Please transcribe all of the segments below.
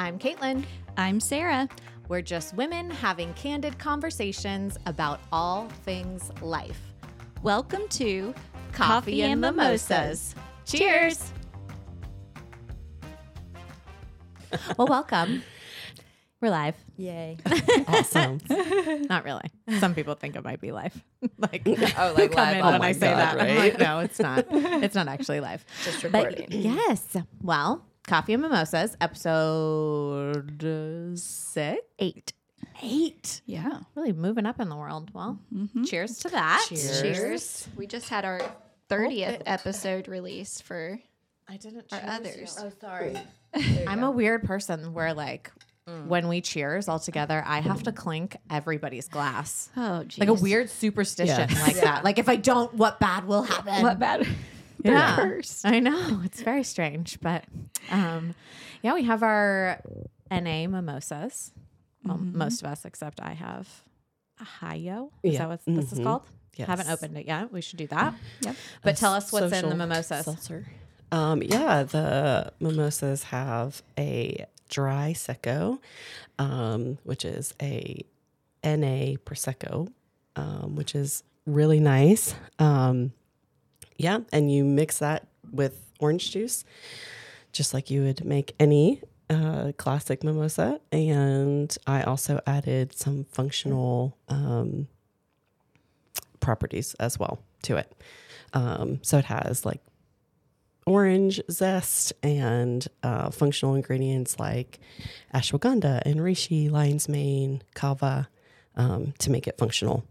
I'm Caitlin. I'm Sarah. We're just women having candid conversations about all things life. Welcome to Coffee, and Mimosas. Cheers. well, welcome. We're live. Yay. Awesome. Not really. Some people think it might be live. like, Oh, like come live. in Oh when my I say God, that. I'm right? like, no, it's not. It's not actually live. Just But recording. yes. Well, Coffee and Mimosas, episode six, Eight. eight. Yeah. Really moving up in the world. Well, mm-hmm. cheers to that. Cheers. Cheers. We just had our 30th episode release for I didn't our others. Oh, sorry. I'm a weird person where like mm. when we cheers all together, I have to clink everybody's glass. Oh, geez. Like a weird superstition Yes. like that. Like if I don't, what bad will happen? What bad? yeah. I know. It's very strange. But um yeah, we have our NA mimosas. Well, most of us except I have a Hiyo. Is Yeah. that what this is Mhm. called? Yes. Haven't opened it yet. We should do that. Yep. But A tell us what's in the mimosas. seltzer. Um, yeah, the mimosas have a dry secco, um, which is a NA prosecco, um, which is really nice. Um, yeah, and you mix that with orange juice, just like you would make any uh, classic mimosa. And I also added some functional um, properties as well to it. Um, so it has like orange zest and uh, functional ingredients like ashwagandha and reishi, lion's mane, kava um, to make it functional.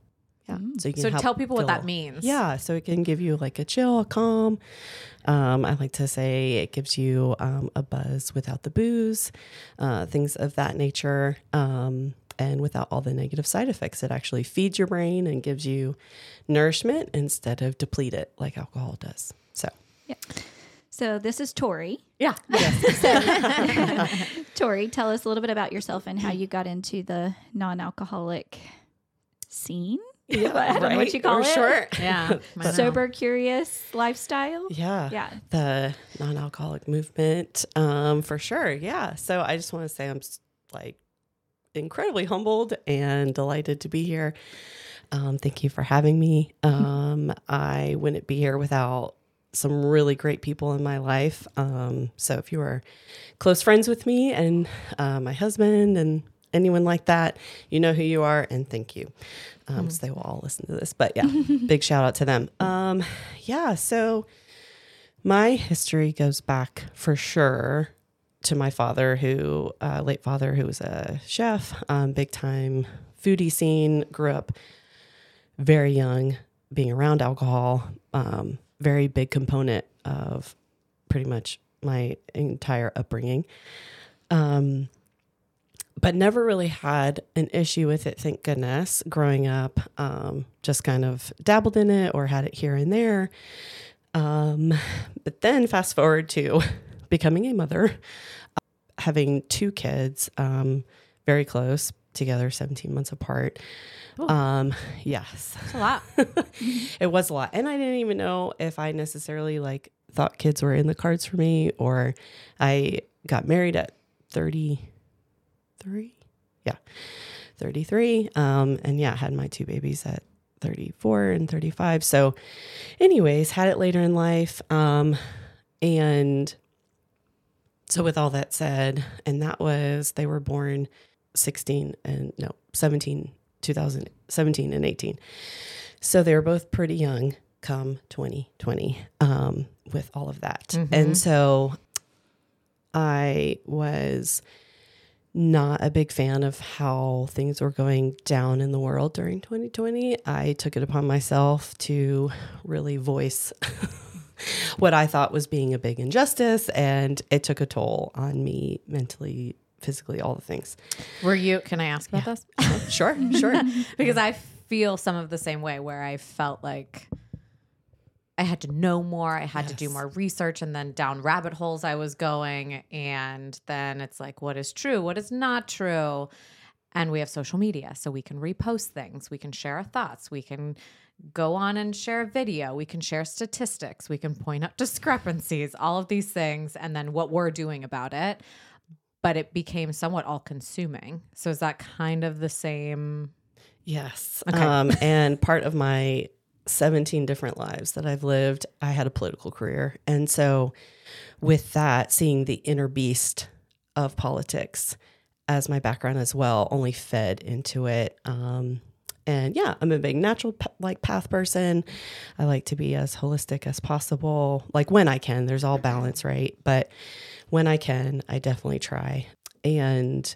Yeah. So you can So tell people what that means. Yeah. So it can give you like a chill, a calm. Um, I like to say it gives you um, a buzz without the booze, uh, things of that nature. Um, and without all the negative side effects, it actually feeds your brain and gives you nourishment instead of deplete it like alcohol does. So, yeah. So this is Tori. Yeah. Tori, tell us a little bit about yourself and how you got into the non-alcoholic scene. Yeah, I don't know what you call Or it. Short. Yeah. I know. Sober, curious lifestyle. Yeah. Yeah. The non alcoholic movement, um, for sure. Yeah. So I just want to say I'm like incredibly humbled and delighted to be here. Um, thank you for having me. Um, I wouldn't be here without some really great people in my life. Um, so if you are close friends with me and uh, my husband and anyone like that, you know who you are, and thank you. Um, So they will all listen to this. But yeah, big shout out to them. Um, yeah, so my history goes back for sure to my father, who uh, late father, who was a chef, um, big time foodie scene. Grew up very young, being around alcohol. Um, very big component of pretty much my entire upbringing. Um, but never really had an issue with it, thank goodness, growing up. Um, just kind of dabbled in it or had it here and there. Um, but then fast forward to becoming a mother, having two kids, um, very close together, 17 months apart. Um, yes, It's a lot. it was a lot. And I didn't even know if I necessarily like thought kids were in the cards for me or I got married at 33. Yeah. 33. Um, and yeah, had my two babies at 34 and 35. So anyways, had it later in life. Um, and so with all that said, and that was, they were born 16 and no, 17, 2017 and 18. So they were both pretty young come 2020 um, with all of that. And so I was not a big fan of how things were going down in the world during 2020. I took it upon myself to really voice what I thought was being a big injustice, and it took a toll on me mentally, physically, all the things. Were you, can I ask about this? Sure, sure. because I feel some of the same way where I felt like I had to know more, I had to do more research, and then down rabbit holes I was going. And then it's like, what is true? What is not true? And we have social media, so we can repost things, we can share our thoughts, we can go on and share a video, we can share statistics, we can point out discrepancies, all of these things, and then what we're doing about it. but it became somewhat all consuming. So is that kind of the same? Yes. Okay. Um, and part of my 17 different lives that I've lived, I had a political career. And so, with that, seeing the inner beast of politics as my background as well only fed into it. Um, and yeah, I'm a big natural like path person. I like to be as holistic as possible. Like when I can, there's all balance, right? But when I can, I definitely try. And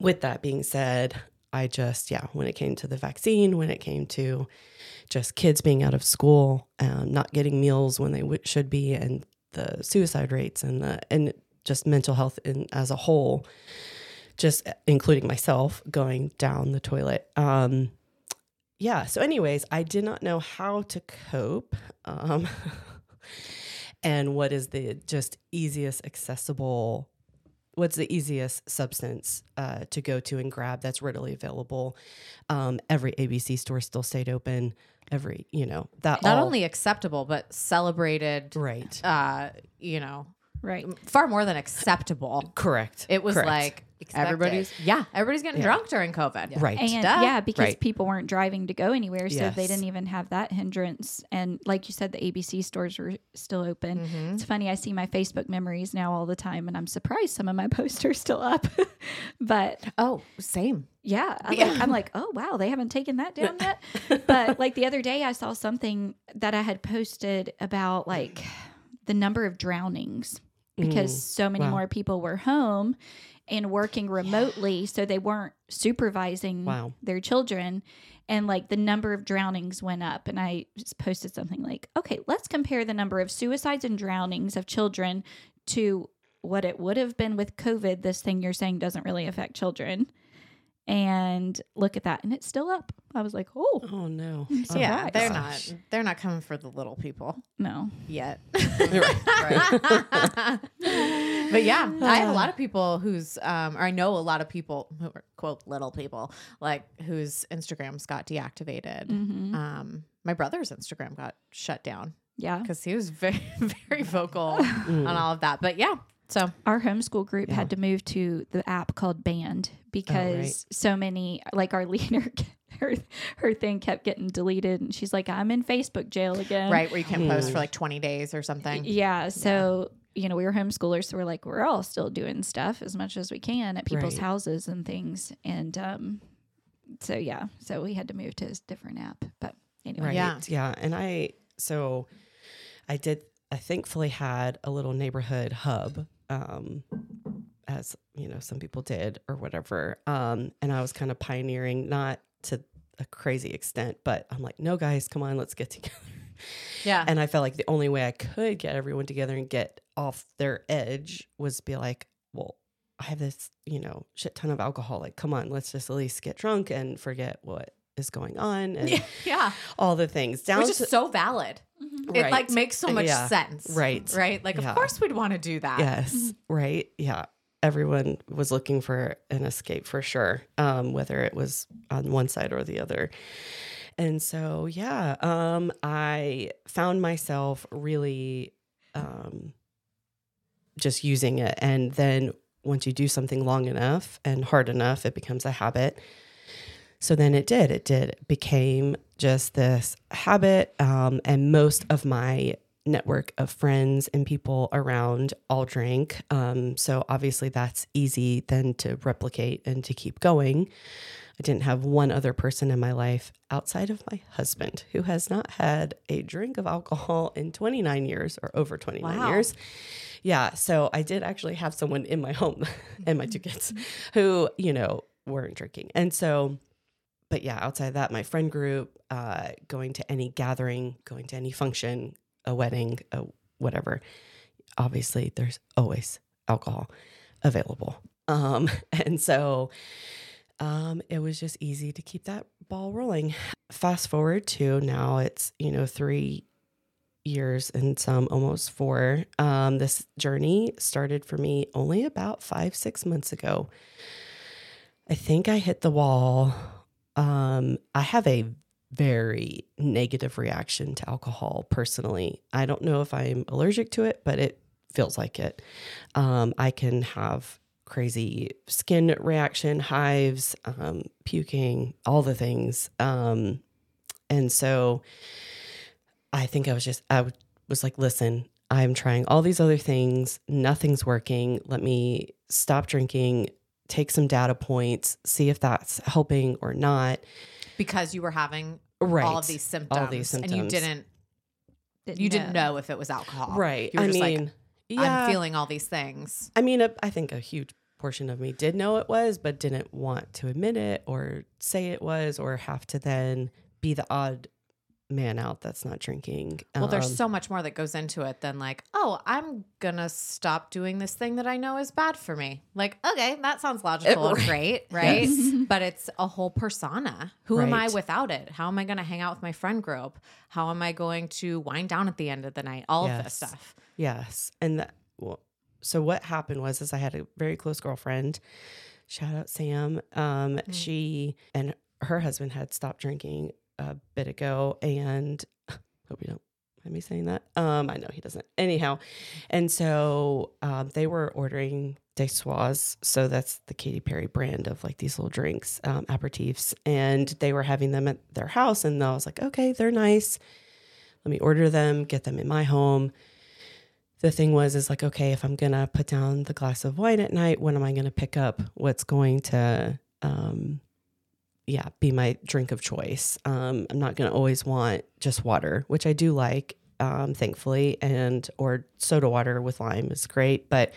with that being said, I just, yeah, when it came to the vaccine, when it came to just kids being out of school, um, not getting meals when they w- should be, and the suicide rates and the, and just mental health in, as a whole, just including myself going down the toilet. Um, yeah. So, anyways, I did not know how to cope. Um, and what is the just easiest accessible what's the easiest substance uh, to go to and grab that's readily available? Um, every abc store still stayed open every you know that Not all- only acceptable, but celebrated, right. uh, you know, Right. far more than acceptable. correct It was correct. like Expected. everybody's, yeah, everybody's getting Yeah. drunk during COVID. right And Duh. yeah, because Right. people weren't driving to go anywhere, so they didn't even have that hindrance. And like you said, the ABC stores were still open. Mhm. It's funny, I see my Facebook memories now all the time, and I'm surprised some of my posts are still up. but Oh, same. yeah, I Yeah. Like, I'm like, oh wow, they haven't taken that down yet. but like the other day, I saw something that I had posted about like the number of drownings because Mm, so many wow. more people were home and working remotely, so they weren't supervising wow. their children. And like the number of drownings went up and i just posted something like okay let's compare the number of suicides and drownings of children to what it would have been with covid. This thing you're saying doesn't really affect children and look at that and it's still up i was like oh oh no I'm Oh, yeah, they're gosh. not. They're not coming for the little people no yet. Right. but yeah, I have a lot of people whose, um, or I know a lot of people who are quote little people, like whose Instagrams got deactivated. Mhm. Um, my brother's Instagram got shut down yeah because he was very, very vocal Mm. on all of that. But yeah, so our homeschool group Yeah. had to move to the app called Band because right. so many, like our leader, her her thing kept getting deleted, and she's like, "I'm in Facebook jail again." right where you can post for like twenty days or something. Yeah. So you know, we were homeschoolers, so we're like, we're all still doing stuff as much as we can at people's Right. houses and things, and um, so yeah, so we had to move to a different app, but anyway, Right. Yeah. Yeah. And I, so I did, I thankfully had a little neighborhood hub, um, as you know, some people did or whatever. Um, and I was kind of pioneering, not to a crazy extent, but I'm like, no, guys, come on, let's get together. Yeah. And I felt like the only way I could get everyone together and get off their edge was be like, well, I have this, you know, shit ton of alcohol. Like, come on, let's just at least get drunk and forget what is going on and yeah. all the things down Which is to so valid. It like makes so much Yeah. sense. Right. Right. Like, Yeah. of course we'd want to do that. yes right yeah everyone was looking for an escape for sure um whether it was on one side or the other and so yeah um i found myself really um just using it and then once you do something long enough and hard enough it becomes a habit so then it did it did it became just this habit um, and most of my network of friends and people around all drink. Um, so obviously that's easy then to replicate and to keep going. I didn't have one other person in my life outside of my husband who has not had a drink of alcohol in 29 years or over 29 Wow. years. Yeah so i did actually have someone in my home and my two kids who you know weren't drinking. And so but yeah, outside of that, my friend group, uh, going to any gathering, going to any function, a wedding, a whatever. Obviously, there's always alcohol available. Um, and so um, it was just easy to keep that ball rolling. Fast forward to now, it's, you know, three years and some almost four. Um, this journey started for me only about five, six months ago. I think I hit the wall um, I have a very negative reaction to alcohol personally. I don't know if I'm allergic to it, but it feels like it. Um, I can have crazy skin reaction, hives, um, puking, all the things. Um, and so I think I was just, I was like, listen, I'm trying all these other things. Nothing's working. Let me stop drinking, take some data points, see if that's helping or not. because you were having Right. all of these symptoms, All these and you symptoms. didn't you didn't know if it was alcohol. Right. You were I just mean, like, yeah. I'm feeling all these things. I mean, a, I think a huge portion of me did know it was, but didn't want to admit it or say it was, or have to then be the odd man out that's not drinking. Well, there's Um, so much more that goes into it than like, oh, I'm gonna stop doing this thing that I know is bad for me. Like, okay, that sounds logical and right. great, right? Yes. But it's a whole persona. Who am I without it? How am I gonna hang out with my friend group? How am I going to wind down at the end of the night? All of this stuff. Yes. And that, well, so what happened was is I had a very close girlfriend. Shout out Sam. Um, Mm. she and her husband had stopped drinking a bit ago and hope you don't mind me saying that. Um, I know he doesn't. Anyhow, and so um, they were ordering De Soi. So that's the Katy Perry brand of like these little drinks, um, aperitifs. And they were having them at their house. And I was like, okay, they're nice. Let me order them, get them in my home the thing was is like okay if i'm gonna put down the glass of wine at night when am i gonna pick up what's going to um yeah be my drink of choice um i'm not gonna always want just water which i do like um thankfully and or soda water with lime is great but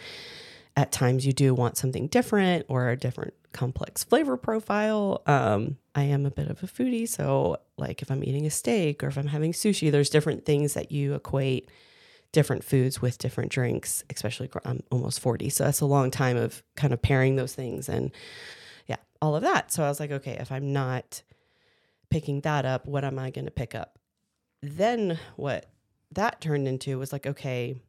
at times you do want something different or a different complex flavor profile um i am a bit of a foodie so like if i'm eating a steak or if i'm having sushi there's different things that you equate different foods with different drinks, especially I'm almost 40. So that's a long time of kind of pairing those things and yeah, all of that. So I was like, okay, if I'm not picking that up, what am I going to pick up? Then what that turned into was like, okay,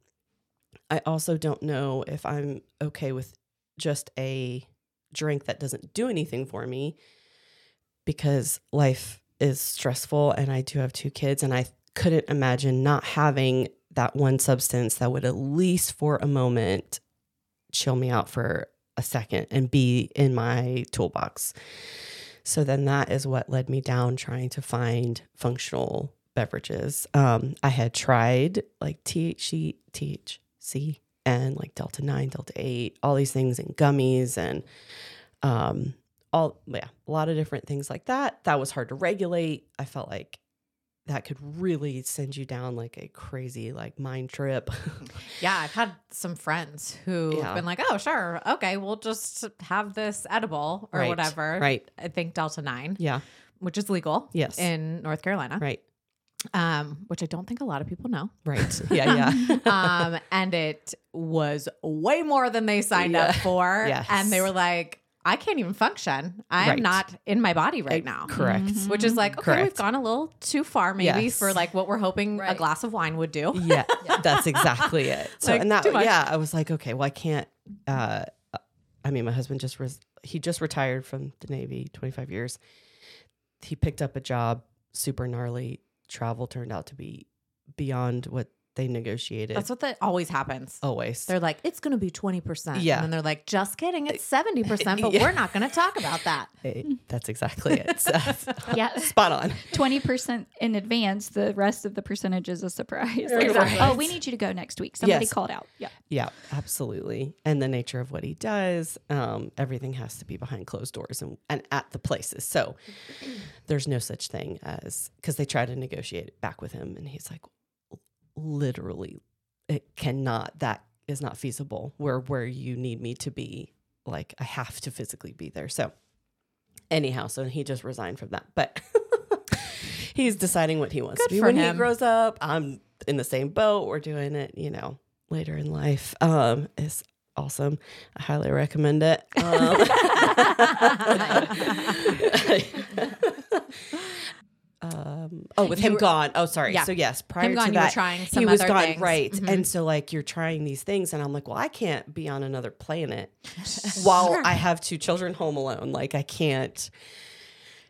I also don't know if I'm okay with just a drink that doesn't do anything for me because life is stressful and I do have two kids and I couldn't imagine not having that one substance that would at least for a moment chill me out for a second and be in my toolbox. So then that is what led me down trying to find functional beverages. Um, I had tried like THC, THC and like Delta 9, Delta 8, all these things and gummies and um, all, yeah, a lot of different things like that. That was hard to regulate. I felt like that could really send you down like a crazy like mind trip. Yeah, I've had some friends who Yeah. have been like, "Oh, sure, okay, we'll just have this edible or Right, whatever." right. I think Delta Nine, yeah, which is legal, Yes. in North Carolina, right, um, which I don't think a lot of people know. right. Yeah, yeah. um, and it was way more than they signed up for, Yes. and they were like, "I can't even function. I'm Right. not in my body right now." Correct. Which is like, okay, we've gone a little too far, maybe Yes. for like what we're hoping a glass of wine would do. Yeah, that's exactly it. So Like, and that yeah, I was like, okay, well I can't uh I mean my husband just res- he just retired from the Navy, 25 years. He picked up a job super gnarly. Travel turned out to be beyond what they negotiated. That's what that always happens. always. They're like, it's going to be 20%. Yeah. And then they're like, just kidding. It's 70%, but Yeah. we're not going to talk about that. Hey, that's exactly it. So, Yeah. spot on. Twenty percent in advance. The rest of the percentage is a surprise. Like, Exactly. Oh, we need you to go next week. Somebody Yes. called out. Yeah. Yeah, absolutely. And the nature of what he does, um, everything has to be behind closed doors and, and at the places. So there's no such thing as because they try to negotiate it back with him, and he's like, literally, it cannot. That is not feasible. Where where you need me to be, like I have to physically be there. So anyhow, so he just resigned from that, but. He's deciding what he wants Good to be when him. he grows up. I'm in the same boat. We're doing it, you know, later in life. Um, it's awesome. I highly recommend it. Um, um, oh, with You him were- gone. Oh, sorry. Yeah. So yes, prior gone, to you were that, trying he was gone. things. Right. Mhm. And so like you're trying these things, and I'm like, well, I can't be on another planet while Sure. I have two children home alone. Like I can't.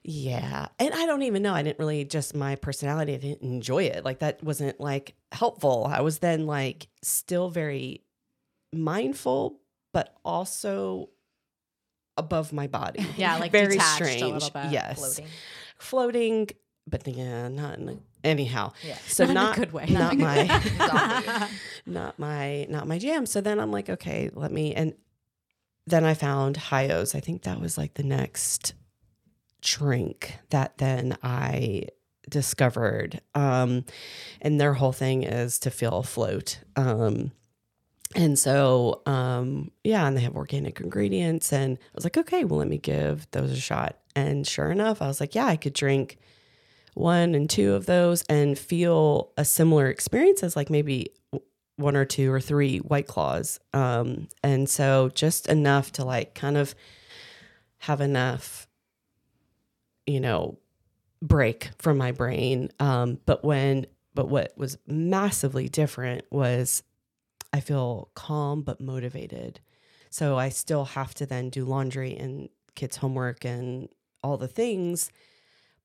Yeah. And I don't even know. I didn't really just my personality. I didn't enjoy it. Like that wasn't like helpful. I was then like still very mindful, but also above my body. Yeah, like very detached strange. a little bit. Yes, Floating. floating, but yeah, not in a, anyhow. Yeah. So Not not good way. Not my. good way. Zombie. not my not my jam. So then I'm like, okay, let me and then I found Hiyos. I think that was like the next drink that then I discovered. Um and their whole thing is to feel afloat. Um and so um yeah, and they have organic ingredients and I was like, okay, well let me give those a shot. And sure enough, I was like, yeah, I could drink one and two of those and feel a similar experience as like maybe one or two or three white claws. Um and so just enough to like kind of have enough you know break from my brain. Um but when but what was massively different was i feel calm but motivated. So i still have to then do laundry and kids homework and all the things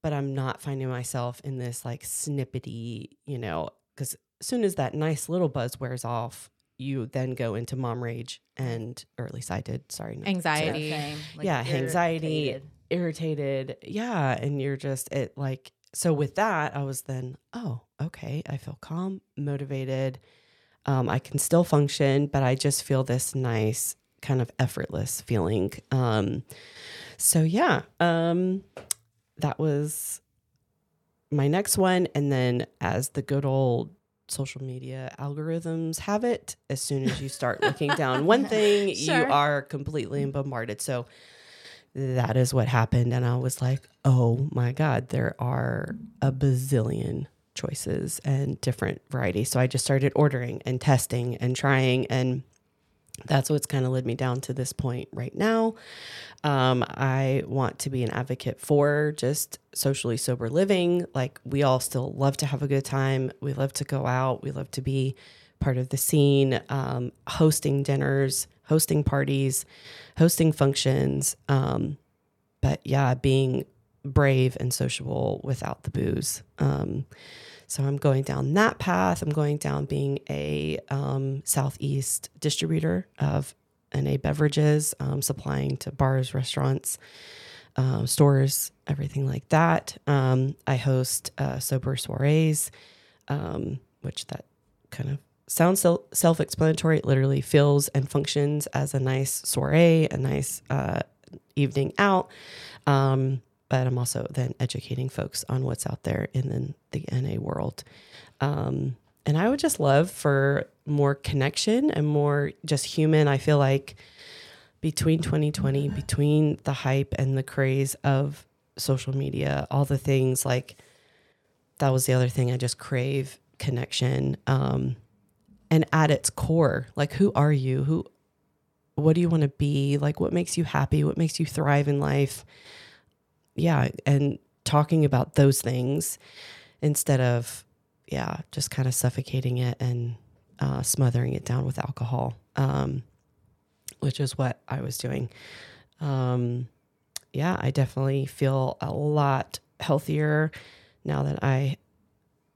but i'm not finding myself in this like snippety you know because as soon as that nice little buzz wears off you then go into mom rage and or at least i did sorry not to- Anxiety. Same. Like Yeah, anxiety. irritated. irritated yeah and you're just it like so with that i was then oh okay i feel calm motivated um, i can still function but i just feel this nice kind of effortless feeling um, so yeah um, that was my next one. And then as the good old social media algorithms have it as soon as you start looking down one thing you are completely bombarded. So that is what happened. And i was like oh my god there are a bazillion choices and different varieties. So i just started ordering and testing and trying. And that's what's kind of led me down to this point right now. Um, i want to be an advocate for just socially sober living. Like we all still love to have a good time. We love to go out. We love to be part of the scene. Um, hosting dinners hosting parties hosting functions. Um, but yeah being brave and sociable without the booze. Um, so i'm going down that path. I'm going down being a um, southeast distributor of na beverages um, supplying to bars restaurants um, stores everything like that. Um, i host uh, sober soirees um, which that kind of sounds self-explanatory. It literally feels and functions as a nice soiree a nice uh, evening out. Um, but i'm also then educating folks on what's out there in the, the na world. Um, and i would just love for more connection and more just human i feel like between 2020 between the hype and the craze of social media all the things like that was the other thing i just crave connection um, and at its core like who are you? Who what do you want to be? Like what makes you happy? What makes you thrive in life yeah and talking about those things instead of yeah just kind of suffocating it and uh, smothering it down with alcohol um, which is what i was doing. Um, yeah i definitely feel a lot healthier now that i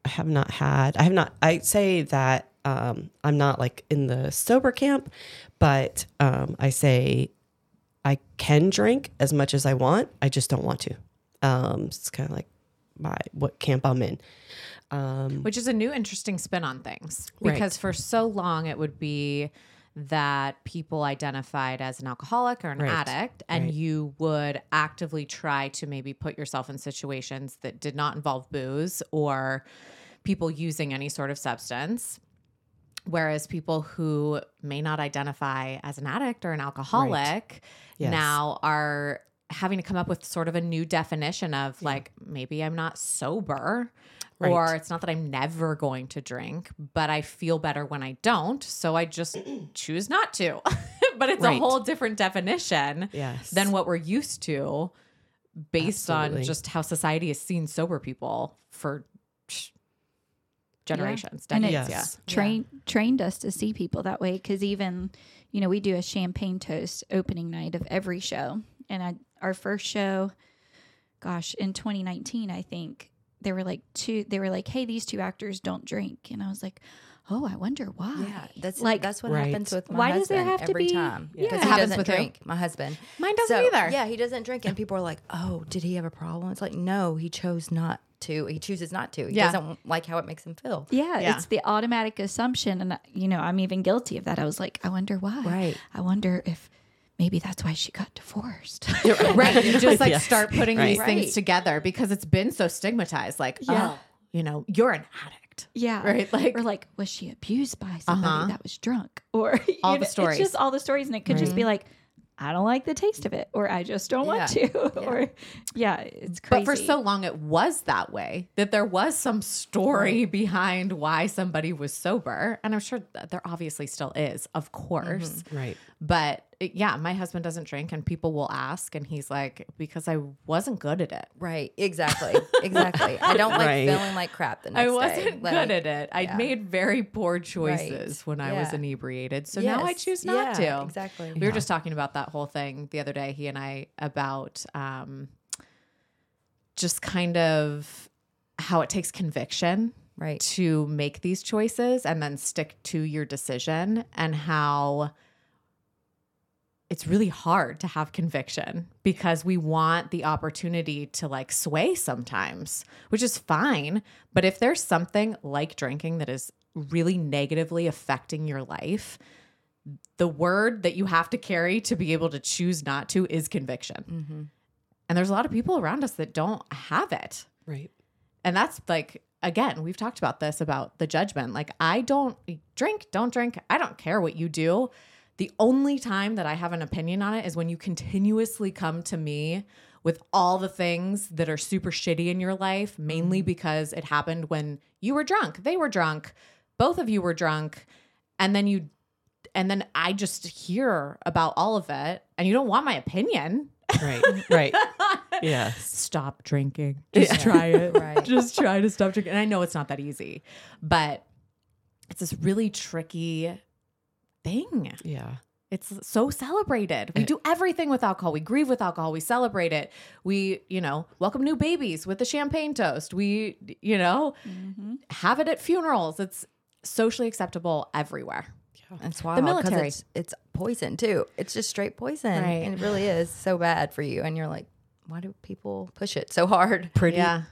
have not had I have not I say that um I'm not like in the sober camp, but um I say I can drink as much as I want. I just don't want to. Um it's kind of like my what camp I'm in. Um which is a new interesting spin on things Right. because for so long it would be that people identified as an alcoholic or an Right. addict and Right. you would actively try to maybe put yourself in situations that did not involve booze or people using any sort of substance whereas people who may not identify as an addict or an alcoholic Yes. now are having to come up with sort of a new definition of like maybe I'm not sober Right. or it's not that I'm never going to drink, but I feel better when I don't, so I just choose not to. but it's a whole different definition yes. than what we're used to based on just how society has seen sober people for generations, And it- decades, Yes. yeah. train trained us to see people that way because even you know we do a champagne toast opening night of every show and I, our first show gosh in 2019 i think they were like two they were like hey these two actors don't drink and i was like oh, I wonder why. Yeah, that's like like that's what Right. happens with my Why does husband there have to every be- time Yeah. because It he happens doesn't with who? drink. My husband, Mine doesn't So, either. Yeah, he doesn't drink, and people are like, "Oh, did he have a problem?" It's like, no, he chose not to. He chooses not to. He Yeah. doesn't like how it makes him feel. Yeah, Yeah. it's the automatic assumption. And, you know, I'm even guilty of that. I was like, I wonder why. Right. I wonder if maybe that's why she got divorced. right you just like Yes. start putting Right. these things Right. together because it's been so stigmatized like Yeah. oh you know you're an addict yeah. Right, like- or like, was she abused by somebody Uh-huh. that was drunk? Or you All the know, It's stories. just all the stories. And it could just be like, I don't like the taste of it, or I just don't want Yeah. to. or, yeah, it's crazy. but for so long it was that way that there was some story behind why somebody was sober and i'm sure that there obviously still is of course mm-hmm. Right. but yeah my husband doesn't drink and people will ask and he's like because i wasn't good at it Right. Exactly. Exactly. I don't like Right. feeling like crap the next I wasn't Like, good at it. I yeah. made very poor choices Right. when I was inebriated. So now I choose not Yeah, to. exactly. We were just talking about that whole thing the other day, he and I, about um, just kind of how it takes conviction Right. to make these choices and then stick to your decision and how it's really hard to have conviction because we want the opportunity to like sway sometimes, which is fine. But if there's something like drinking that is really negatively affecting your life, the word that you have to carry to be able to choose not to is conviction. Mm-hmm. And there's a lot of people around us that don't have it. Right. And that's like, again, we've talked about this about the judgment. Like, I don't drink, don't drink. I don't care what you do. The only time that I have an opinion on it is when you continuously come to me with all the things that are super shitty in your life, mainly mm-hmm. because it happened when you were drunk, they were drunk, both of you were drunk, and then you and then I just hear about all of it and you don't want my opinion. Right. Right. yes. Stop drinking. Just try it. Right. Just try to stop drinking. And I know it's not that easy, but it's this really tricky thing. Yeah. It's so celebrated. We do everything with alcohol. We grieve with alcohol. We celebrate it. We, you know, welcome new babies with the champagne toast. We, you know, mm-hmm. have it at funerals. It's socially acceptable everywhere. That's The military. It's, it's poison too. It's just straight poison. Right. And it really is so bad for you. And you're like, why do people push it so hard? Pretty Yeah.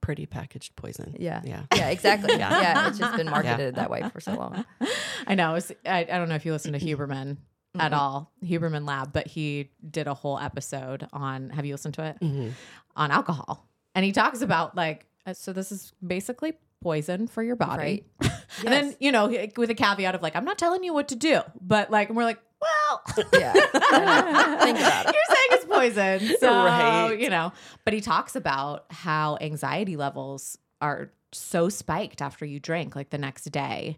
Pretty packaged poison. Yeah. Yeah. Yeah, exactly. Yeah. yeah. It's just been marketed that way for so long. I know. It's, I, I don't know if you listen to Huberman at all, Huberman Lab, but he did a whole episode on, have you listened to it? Mm-hmm. On alcohol. And he talks about like, uh, so this is basically poison for your body. Right. And then, you know, with a caveat of like, I'm not telling you what to do, but like, and we're like, well, Yeah. Think about it. You're saying it's poison. So, Right. you know, but he talks about how anxiety levels are so spiked after you drink, like the next day,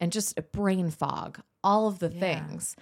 and just brain fog, all of the things.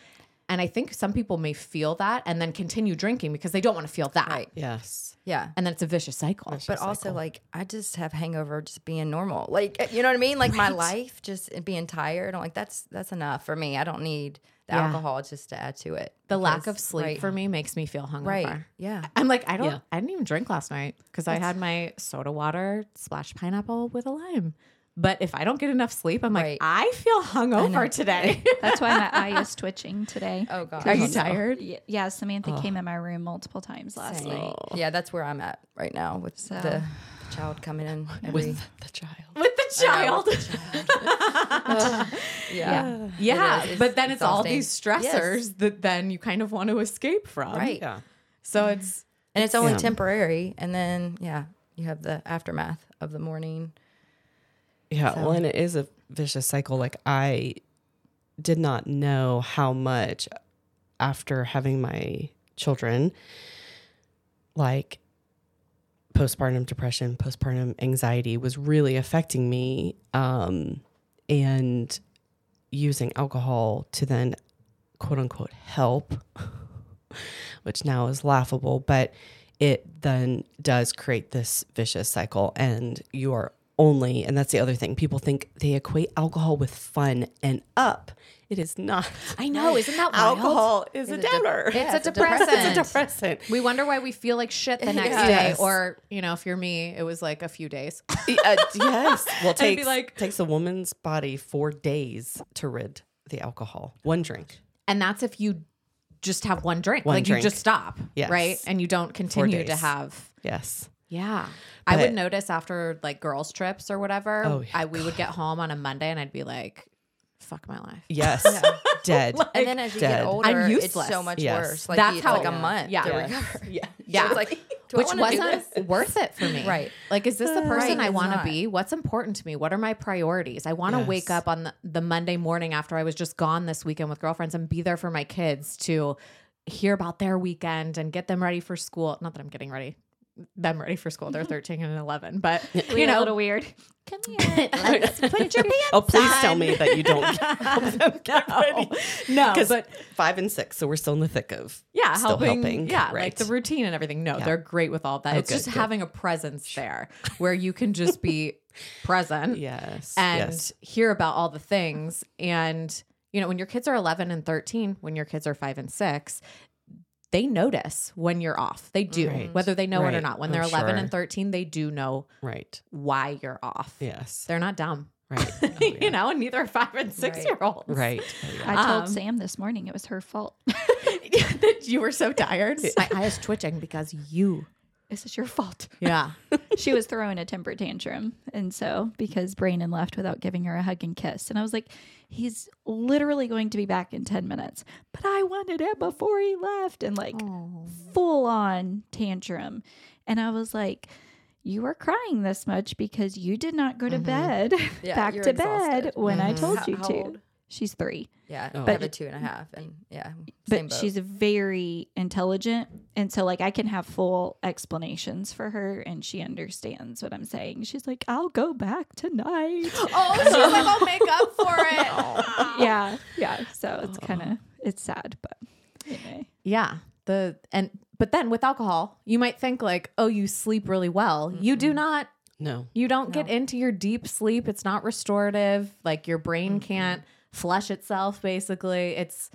And I think some people may feel that and then continue drinking because they don't want to feel that. Right. Yes. Yeah. And then it's a vicious cycle. But also, like, I just have hangover just being normal. Like, eh, you know what I mean? Like my life just eh, being tired. I'm like, that's that's enough for me. I don't need the Yeah. alcohol just to add to it. the lack of sleep right, for me makes me feel hungover. Right. Yeah. I'm like, I don't, Yeah. I didn't even drink last night because I had my soda water, splashed pineapple with a lime. But if I don't get enough sleep, I'm like, Right. I feel hungover today. That's why my eye is twitching today. Oh god. Are you tired? Oh, yeah, Samantha oh. came in my room multiple times last Same. night. Yeah, that's where I'm at right now with the child coming in every. With the child. With the child. the child yeah. Yeah. It is. but It's then it's all these stressors Yes. that then you kind of want to escape from. Right. Yeah. So it's, And it's only Yeah. temporary, and then yeah, you have the aftermath of the morning. Yeah, So- well, and it is a vicious cycle. Like I did not know how much after having my children, like postpartum depression, postpartum anxiety was really affecting me. Um, and using alcohol to then quote unquote help, which now is laughable, but it then does create this vicious cycle and you are only, and that's the other thing. People think they equate alcohol with fun and up. It is not. I know, isn't that wild? Alcohol is a It's a downer. It's Yeah, a it's a depressant. It's a depressant. We wonder why we feel like shit the next Yes. day, or you know, if you're me, it was like a few days. Uh, yes. Well, it takes, like- takes a woman's body four days to rid the alcohol. One drink. and that's if you just have one drink, One like drink. you just stop, Yes. right, and you don't continue to have. Yes. Yeah, I would notice after like girls' trips or whatever. Oh, yeah. I we would get home on a Monday, and I'd be like, "Fuck my life." Yes. Dead. And then as you dead. get older, I'm it's useless. so much Yes. worse. Like That's you, how- like a month Yeah. to Yeah. recover. yeah. Yeah, So it's like, do which I wanna do wasn't this? worth it for me. Right. Like, is this the person Right, I want to be? What's important to me? What are my priorities? I want to Yes. wake up on the, the Monday morning after I was just gone this weekend with girlfriends and be there for my kids to hear about their weekend and get them ready for school. Not that I'm getting ready them ready for school. They're mm-hmm. 13 and 11, but We you know, a little weird. Come here. let's put your pants Oh, please tell me that you don't help them get ready. No, Because but five and six, so we're still in the thick of yeah, still helping, helping. yeah, right. like the routine and everything. No, Yeah. they're great with all that. Oh, it's good, just good. having a presence there where you can just be present yes, and yes. hear about all the things. And, you know, when your kids are 11 and 13, when your kids are five and six, they notice when you're off. They do, Right. whether they know it or not. When Oh, they're 11 and 13, they do know right, why you're off. yes, They're not dumb, right, Oh, yeah. you know, and neither are five and six Right. year olds. right. Oh, yeah. I told Um, Sam this morning it was her fault. that you were so tired. My eye is twitching because you. Is this is your fault. Yeah. she was throwing a temper tantrum. And so, because Brandon left without giving her a hug and kiss. And I was like, he's literally going to be back in 10 minutes. But I wanted it before he left. And like, full on tantrum. And I was like, you are crying this much because you did not go to Mhm. bed Yeah, back to bed when I Mhm. told you how to. old? She's three. Yeah, Oh. I have But- a two and a half, and yeah, but same boat. she's very intelligent and so like i can have full explanations for her and she understands what i'm saying she's like i'll go back tonight Oh, she's like, I'll make up for it. Oh. yeah yeah so it's oh. kind of it's sad but anyway Yeah. The and but then with alcohol, you might think like, oh, you sleep really well. You do not. No, You don't get into your deep sleep. It's not restorative. Like your brain can't flush itself. Basically, it's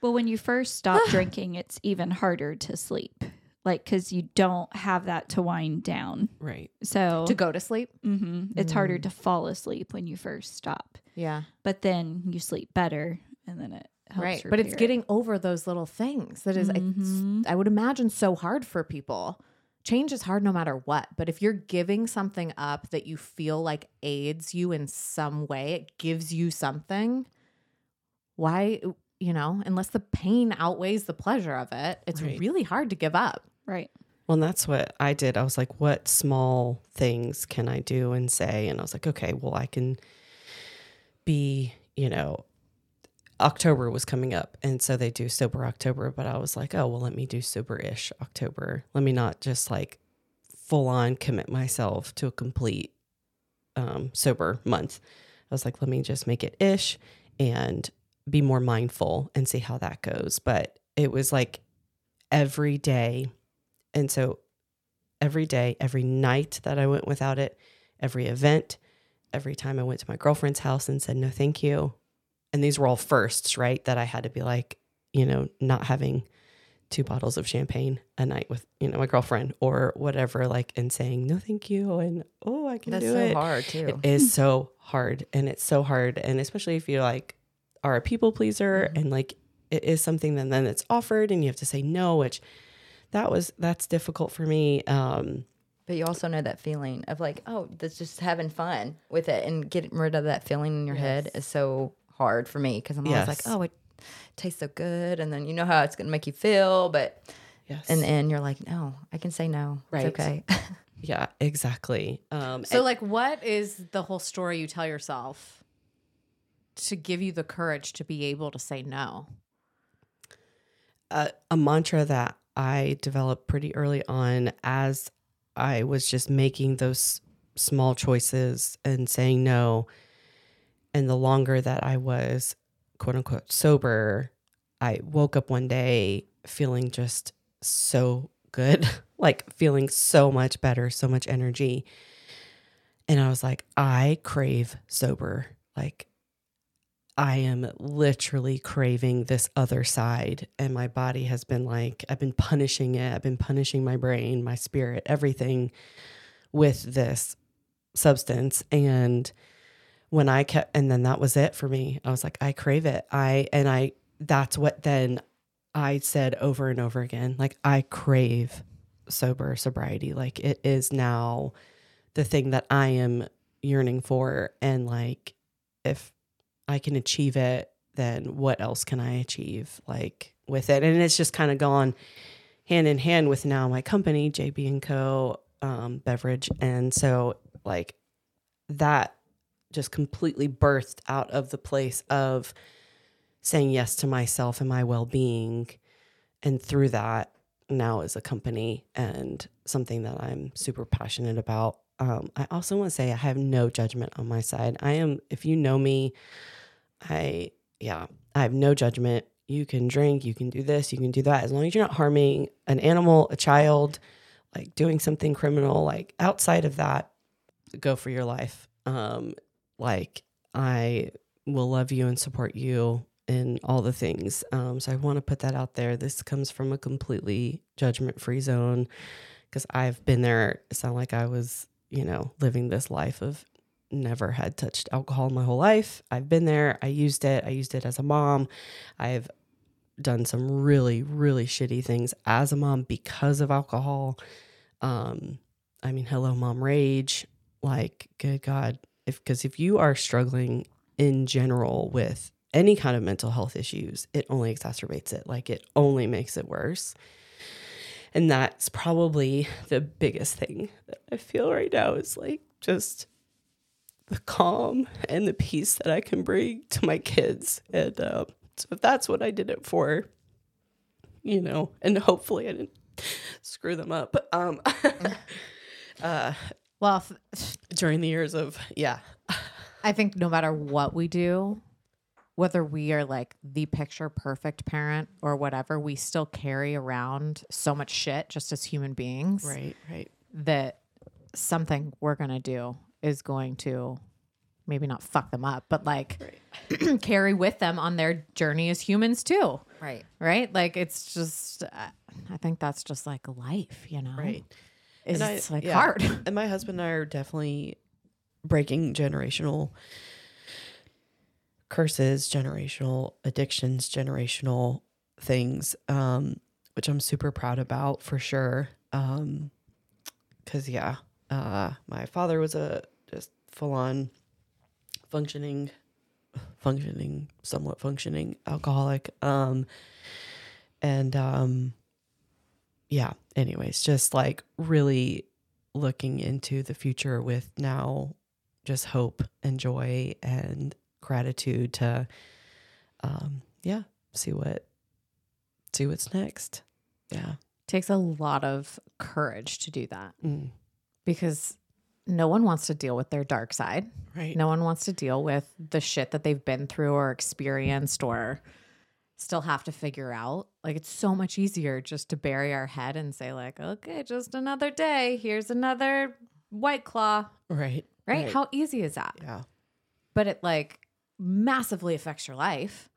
well when you first stop drinking it's even harder to sleep like because you don't have that to wind down right. so to go to sleep. mhm, it's harder to fall asleep when you first stop Yeah. but then you sleep better and then it helps right. But it's it. getting over those little things that is, Mhm. it's, I would imagine, so hard for people. Change is hard no matter what. But if you're giving something up that you feel like aids you in some way, it gives you something, why, you know, unless the pain outweighs the pleasure of it, it's Right. really hard to give up. right Well, and that's what I did. I was like, what small things can I do and say? And I was like, okay, well, I can be, you know, October was coming up. And so they do sober October. But I was like, oh, well, let me do sober ish October. Let me not just like full on commit myself to a complete um, sober month. I was like, let me just make it ish and be more mindful and see how that goes. But it was like every day. And so every day, every night that I went without it, every event, every time I went to my girlfriend's house and said, no, thank you. And these were all firsts, right? That I had to be like, you know, not having two bottles of champagne a night with, you know, my girlfriend or whatever, like, and saying, no, thank you. And, oh, I can That's do so it. hard too. It is so hard. And it's so hard. And especially if you like are a people pleaser Mm-hmm. and like it is something that then it's offered and you have to say no, which that was that's difficult for me. Um But you also know that feeling of like, oh, that's just having fun with it and getting rid of that feeling in your head is so hard for me because I'm always like, oh, it tastes so good, and then you know how it's going to make you feel, but yes. in the end, you're like, no, I can say no. Right. It's okay. yeah, exactly. Um So, and- like, what is the whole story you tell yourself to give you the courage to be able to say no? a, a mantra that I developed pretty early on as I was just making those small choices and saying no. And the longer that I was quote unquote sober, I woke up one day feeling just so good, like feeling so much better, so much energy. And I was like, I crave sober. Like, I am literally craving this other side. And my body has been like, I've been punishing it. I've been punishing my brain, my spirit, everything with this substance. And when I kept, and then that was it for me. I was like, I crave it. I, and I, that's what then I said over and over again. Like, I crave sober sobriety. Like, it is now the thing that I am yearning for. And like, if I can achieve it, then what else can I achieve like with it? And it's just kind of gone hand in hand with now my company, JB and Co. Um, beverage. And so like that just completely birthed out of the place of saying yes to myself and my well-being. And through that now as a company and something that i'm super passionate about. Um, i also want to say i have no judgment on my side. I am if you know me i yeah i have no judgment. You can drink you can do this you can do that. As long as you're not harming an animal a child like doing something criminal like outside of that go for your life. Um like i will love you and support you in all the things. Um so i want to put that out there. This comes from a completely judgment free zone because i've been there. It's not like i was you know living this life of never had touched alcohol my whole life. I've been there. I used it. I used it as a mom. I've done some really really shitty things as a mom because of alcohol. Um i mean hello mom rage. Like good god if because if you are struggling in general with any kind of mental health issues it only exacerbates it. Like it only makes it worse. And that's probably the biggest thing that i feel right now is like just the calm and the peace that i can bring to my kids. And uh, so that's what i did it for you know and hopefully i didn't screw them up. Um uh Well, during the years of yeah I think no matter what we do, whether we are like the picture perfect parent or whatever, we still carry around so much shit just as human beings right right that something we're going to do is going to maybe not fuck them up, but like carry with them on their journey as humans too. Right. Right? Like it's just, I think that's just like life, you know? right It's And I- like yeah. hard. and my husband and I are definitely breaking generational curses, generational addictions, generational things, um, which I'm super proud about for sure. Um, cause yeah, uh, my father was a just full on functioning, functioning, somewhat functioning alcoholic. Um, and, um, yeah, anyways, just like really looking into the future with now just hope and joy and gratitude to um yeah see what see what's next. Yeah. Takes a lot of courage to do that Mm, because no one wants to deal with their dark side. right. No one wants to deal with the shit that they've been through or experienced or still have to figure out. Like it's so much easier just to bury our head and say like, "Okay, just another day. Here's another white claw." right Right? How easy is that? yeah But it like massively affects your life.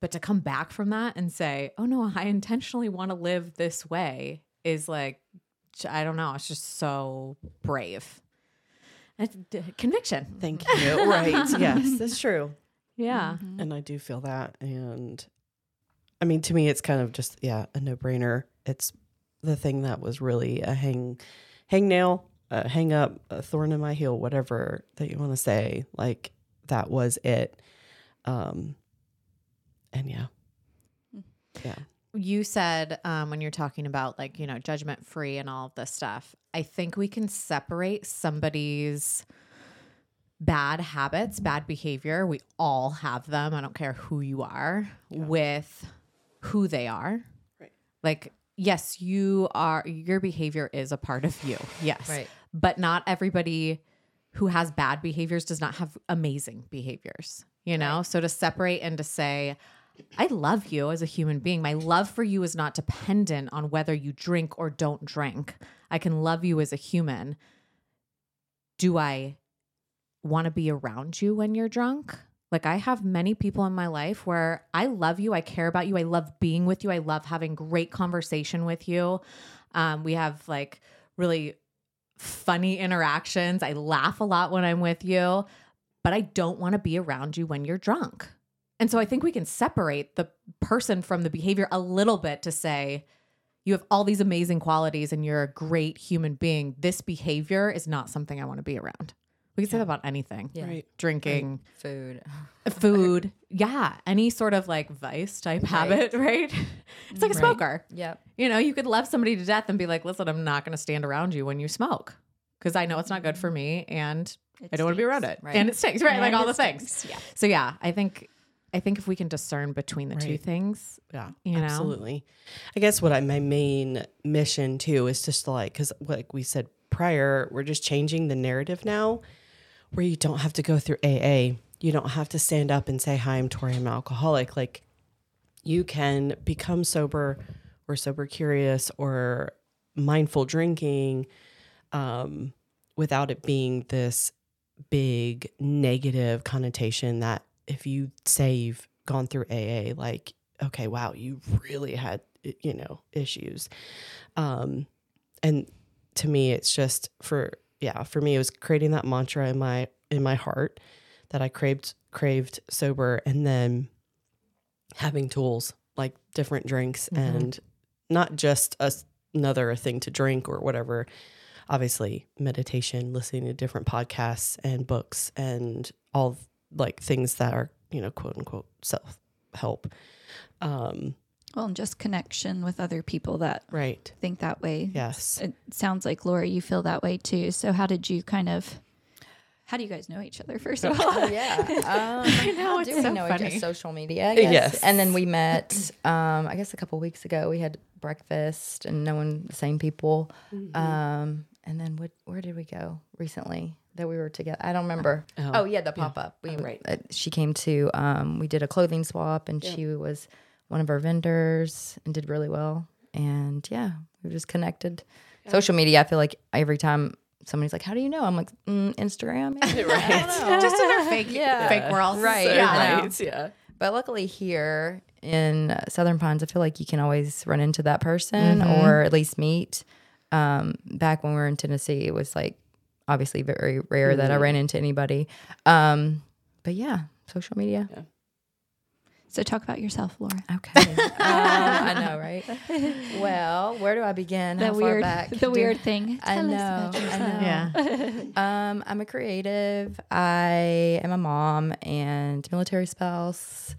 But to come back from that and say, "Oh no, I intentionally want to live this way." is like I don't know, it's just so brave. Conviction. thank you right yes that's true Yeah. and i do feel that and i mean to me it's kind of just yeah a no-brainer. It's the thing that was really a hang hang nail a hang up a thorn in my heel whatever that you want to say like that was it. Um and yeah. Yeah. You said um, when you're talking about like you know judgment free and all of this stuff i think we can separate somebody's bad habits bad behavior we all have them i don't care who you are with who they are Right. like yes you are your behavior is a part of you yes Right. but not everybody who has bad behaviors does not have amazing behaviors you know so to separate and to say I love you as a human being. My love for you is not dependent on whether you drink or don't drink. I can love you as a human. do I want to be around you when you're drunk? Like I have many people in my life where I love you, I care about you, I love being with you, I love having great conversation with you. Um, we have like really funny interactions. I laugh a lot when I'm with you, but I don't want to be around you when you're drunk. And so I think we can separate the person from the behavior a little bit to say, you have all these amazing qualities and you're a great human being. This behavior is not something I want to be around. We can say that about anything. Yeah. Right. Drinking, Food. food, yeah, any sort of like vice type habit, right? It's like a Right. smoker. Yep. You know, you could love somebody to death and be like, listen, I'm not going to stand around you when you smoke because I know it's not good for mm-hmm. me and I don't want to be around it. Right. And it stinks, right? like all it the things. yeah. So yeah, I think I think if we can discern between the two things, Yeah, You know? absolutely. I guess what I, my main mission too is just to like, because like we said prior, we're just changing the narrative now, where you don't have to go through AA. You don't have to stand up and say, "Hi, I'm Tori, I'm alcoholic." Like, you can become sober, or sober curious, or mindful drinking, um, without it being this big negative connotation that if you say you've gone through AA, like, okay, wow, you really had, you know, issues. Um, and to me, it's just for, yeah, for me, it was creating that mantra in my, in my heart that I craved, craved sober and then having tools like different drinks Mhm. and not just a, another thing to drink or whatever. Obviously, meditation, listening to different podcasts and books and all like things that are, you know, quote unquote self help. Um, Well, and just connection with other people that right. think that way. Yes. It sounds like Laura, you feel that way too. So how did you kind of how do you guys know each other first of all? Oh, yeah. Um, I know, it's do we know funny. Each other? Social media. I guess. Yes. And then we met. Um, I guess a couple weeks ago we had breakfast and knowing the same people. Mm-hmm. Um, and then what? Where did we go recently that we were together? I don't remember. Oh. Oh, yeah, the pop up. We Oh, right. uh, she came to. Um, we did a clothing swap, and she was one of our vendors and did really well. And yeah, we were just connected. Social media. I feel like every time. Somebody's like, "How do you know?" I'm like, mm, "Instagram." maybe." I just in our fake Yeah. fake world, Right. So, Yeah. Right. Yeah. But luckily here in uh, Southern Pines, I feel like you can always run into that person Mhm. or at least meet. Um, back when we were in Tennessee, it was like obviously very rare that I ran into anybody. Um, but yeah, social media. So talk about yourself, Laura. Okay. um, I know, right? Well, where do I begin? The How far weird back? the do- weird thing. I Tell us know. about I know. Yeah. Um, I'm a creative. I am a mom and military spouse.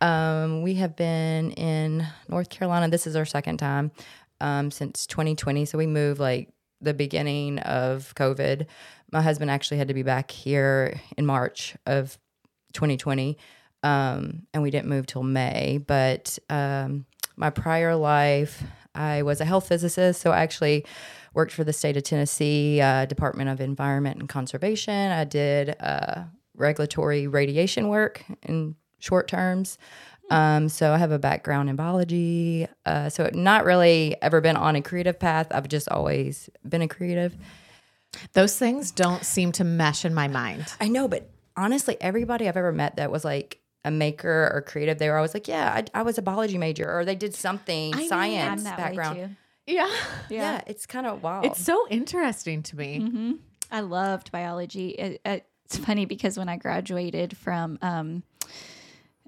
Um, we have been in North Carolina. This is our second time um, since 2020. So we moved like the beginning of COVID. My husband actually had to be back here in March of 2020. Um, and we didn't move till May. But um, my prior life, I was a health physicist. So I actually worked for the state of Tennessee uh, Department of Environment and Conservation. I did uh, regulatory radiation work in short terms. Um, so I have a background in biology. Uh, so not really ever been on a creative path. I've just always been a creative. Those things don't seem to mesh in my mind. I know, but honestly, everybody I've ever met that was like a maker or creative, they were always like, "Yeah, I, I was a biology major," or they did something I mean, science I'm that background. way too. Yeah. Yeah. it's kind of wild. It's so interesting to me. hmm I loved biology. It, it- it's funny because when I graduated from um,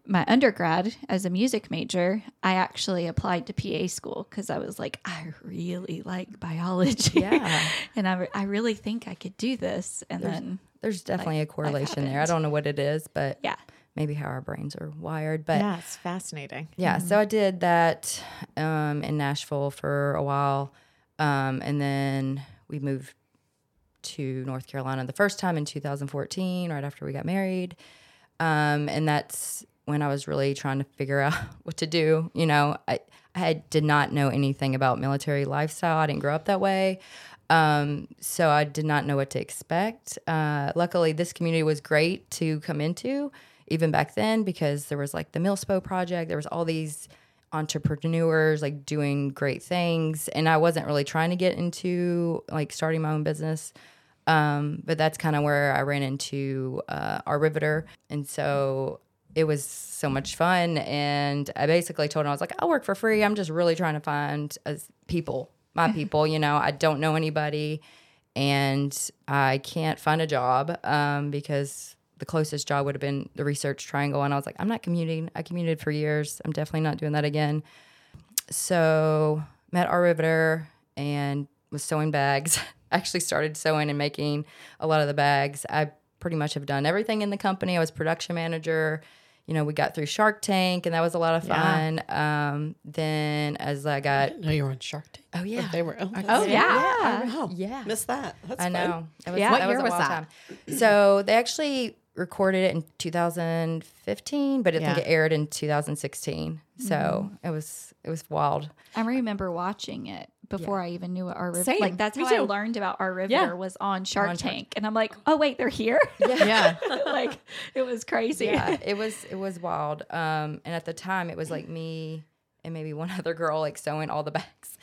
my undergrad as a music major, I actually applied to PA school because I was like, I really like biology. Yeah. and I, I really think I could do this. And then, There's definitely a correlation there. I don't know what it is, but yeah. Maybe how our brains are wired. But yeah, it's fascinating. Yeah, so I did that um, in Nashville for a while, um, and then we moved to North Carolina the first time in 2014, right after we got married, um, and that's when I was really trying to figure out what to do. You know, I I had, did not know anything about military lifestyle. I didn't grow up that way. Um, so I did not know what to expect. Uh, luckily, this community was great to come into, even back then, because there was like the MilSpo project. There was all these entrepreneurs like doing great things, and I wasn't really trying to get into like starting my own business. Um, but that's kind of where I ran into uh, R.Riveter, and so it was so much fun. And I basically told him I was like, I'll work for free. I'm just really trying to find as people, my people. You know, I don't know anybody, and I can't find a job um, because the closest job would have been the research triangle. And I was like, I'm not commuting. I commuted for years. I'm definitely not doing that again. So met R.Riveter and was sewing bags. Actually started sewing and making a lot of the bags. I pretty much have done everything in the company. I was production manager. You know, we got through Shark Tank and that was a lot of fun. Um, then as I got No, you were on Shark Tank. Oh yeah. They were. Oh, Oh, that's- yeah. Oh, Yeah. Missed that. That's I fun. know. It was, Yeah. that What year a was that? time. So they actually recorded it in 2015, but I think it aired in 2016. So Mm-hmm. it was it was wild. I remember watching it before I even knew what our river. Same. Like that's Me how I learned about our river Yeah. was on Shark On Shark- Tank, and I'm like, oh wait, they're here. Yeah. like it was crazy. Yeah, it was it was wild. Um, and at the time, it was like me and maybe one other girl like sewing all the bags,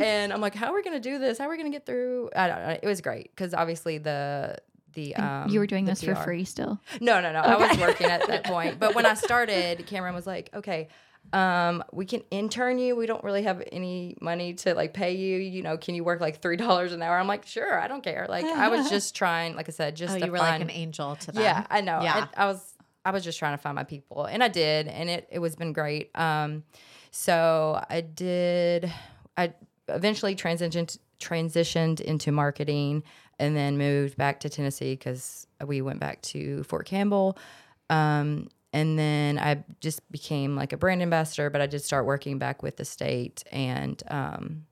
and I'm like, how are we gonna do this? How are we gonna get through? I don't know. It was great because obviously the the um you were doing this for free still. No, no, no. I was working at that point. But when I started, Cameron was like, okay, um, we can intern you. We don't really have any money to like pay you. You know, can you work like three dollars an hour? I'm like, sure, I don't care. Like I was just trying, like I said, just Oh, you were find, like an angel to them. yeah, I know. Yeah. I, I was I was just trying to find my people, and I did, and it it was been great. Um, so I did. I eventually transitioned transitioned into marketing, and then moved back to Tennessee because we went back to Fort Campbell. Um, and then I just became like a brand ambassador, but I did start working back with the state and um,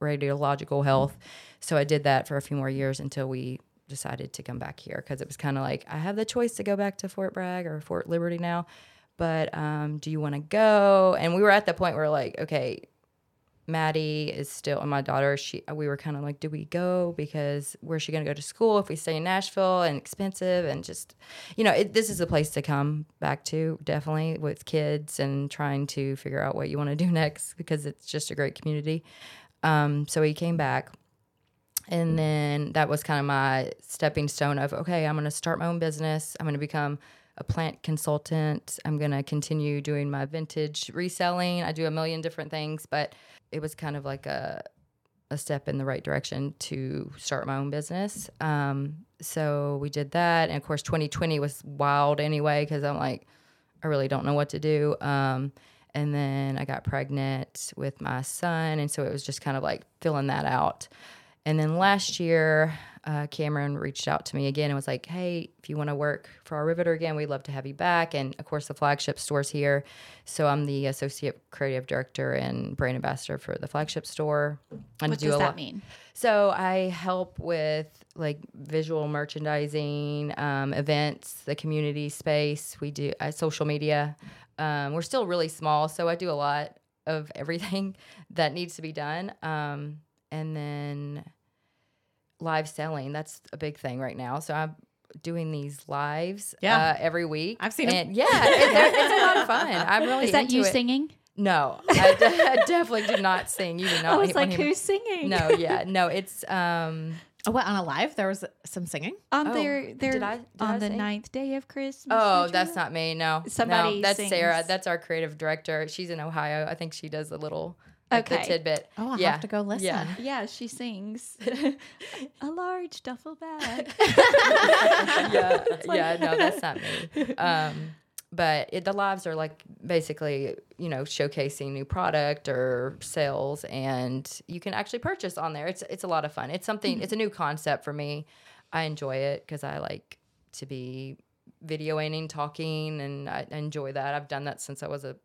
radiological health. So I did that for a few more years until we decided to come back here because it was kind of like I have the choice to go back to Fort Bragg or Fort Liberty now, but um, do you want to go? And we were at the point where like, okay, Maddie is still and my daughter. She we were kind of like, do we go because where's she going to go to school if we stay in Nashville and expensive and just, you know, it, this is a place to come back to definitely with kids and trying to figure out what you want to do next because it's just a great community. Um, so we came back and then that was kind of my stepping stone of okay i'm going to start my own business i'm going to become a plant consultant i'm going to continue doing my vintage reselling i do a million different things but it was kind of like a a step in the right direction to start my own business. Um, so we did that. And of course 2020 was wild anyway because i'm like i really don't know what to do. Um, and then i got pregnant with my son. And so it was just kind of like filling that out. And then last year, uh, Cameron reached out to me again and was like, "Hey, if you want to work for R.Riveter again, we'd love to have you back." And of course, the flagship store's here, so I'm the associate creative director and brand ambassador for the flagship store. And What do does that lot- mean? So I help with like visual merchandising, um, events, the community space. We do uh, social media. Um, we're still really small, so I do a lot of everything that needs to be done. Um, and then live selling. That's a big thing right now. So I'm doing these lives Yeah. uh, every week. I've seen it. Yeah, it, they're- it's a lot of fun. I'm really Is that into you it. singing? No, I, definitely did not sing. You do not. I was want like, him- who's singing? No, yeah, no. It's um. Oh, what on a live? There was some singing. On Oh, their their did I- did on I the sing? ninth day of Christmas. Oh, did that's not me. No, Somebody No, that's Sarah. That's our creative director. She's in Ohio. I think she does a little like Okay. the tidbit. Oh, I'll yeah. have to go listen. Yeah. Yeah, she sings a large duffel bag. yeah, yeah. No, that's not me. Um, but it, the lives are like basically, you know, showcasing new product or sales, and you can actually purchase on there. It's it's a lot of fun. It's something. It's a new concept for me. I enjoy it because I like to be videoing, talking, and I, I enjoy that. I've done that since I was a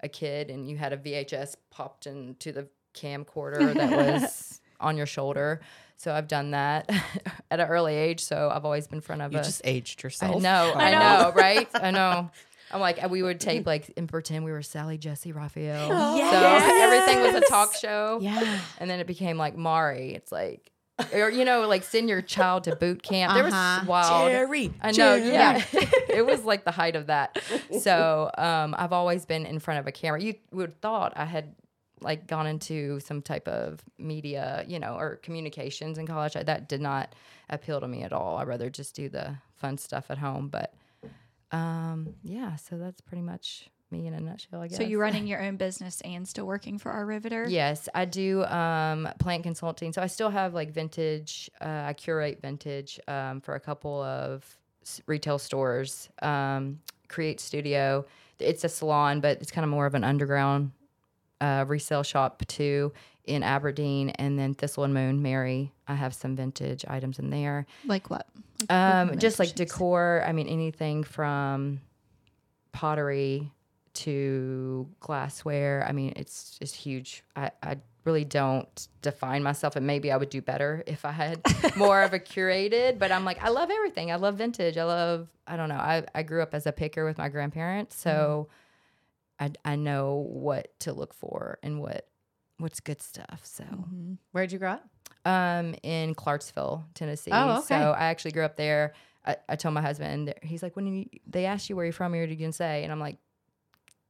a kid, and you had a VHS popped into the camcorder that was on your shoulder. So I've done that at an early age. So I've always been in front of You a. just aged I yourself. know, I know. know, right? I know. I'm like, we would tape like and pretend we were Sally Jessy Raphael. Oh, so everything was a talk show. Yeah. And then it became like Maury. It's like, or you know, like send your child to boot camp. There Uh-huh. was wild. Jerry. I know, Jerry. yeah. it was like the height of that. So um, I've always been in front of a camera. You would have thought I had like gone into some type of media, you know, or communications in college. I, that did not appeal to me at all. I'd rather just do the fun stuff at home. But um, yeah, so that's pretty much me in a nutshell, I guess. So you're running your own business and still working for R.Riveter? Yes, I do um, plant consulting. So I still have like vintage. Uh, I curate vintage um, for a couple of s- retail stores. Um, Create Studio. It's a salon, but it's kind of more of an underground uh, resale shop too in Aberdeen, and then Thistle and Moon, Mary. I have some vintage items in there. Like what? Um, just like decor. I mean, anything from pottery to glassware. I mean, it's it's huge. I, I really don't define myself, and maybe I would do better if I had more of a curated. But I'm like, I love everything. I love vintage. I love. I don't know. I I grew up as a picker with my grandparents, so I I know what to look for and what what's good stuff. So Where'd you grow up? um in Clarksville, Tennessee. Oh, okay. So I actually grew up there. I, I told my husband, he's like, when you, they ask you where you're from, what are you gonna say? And I'm like,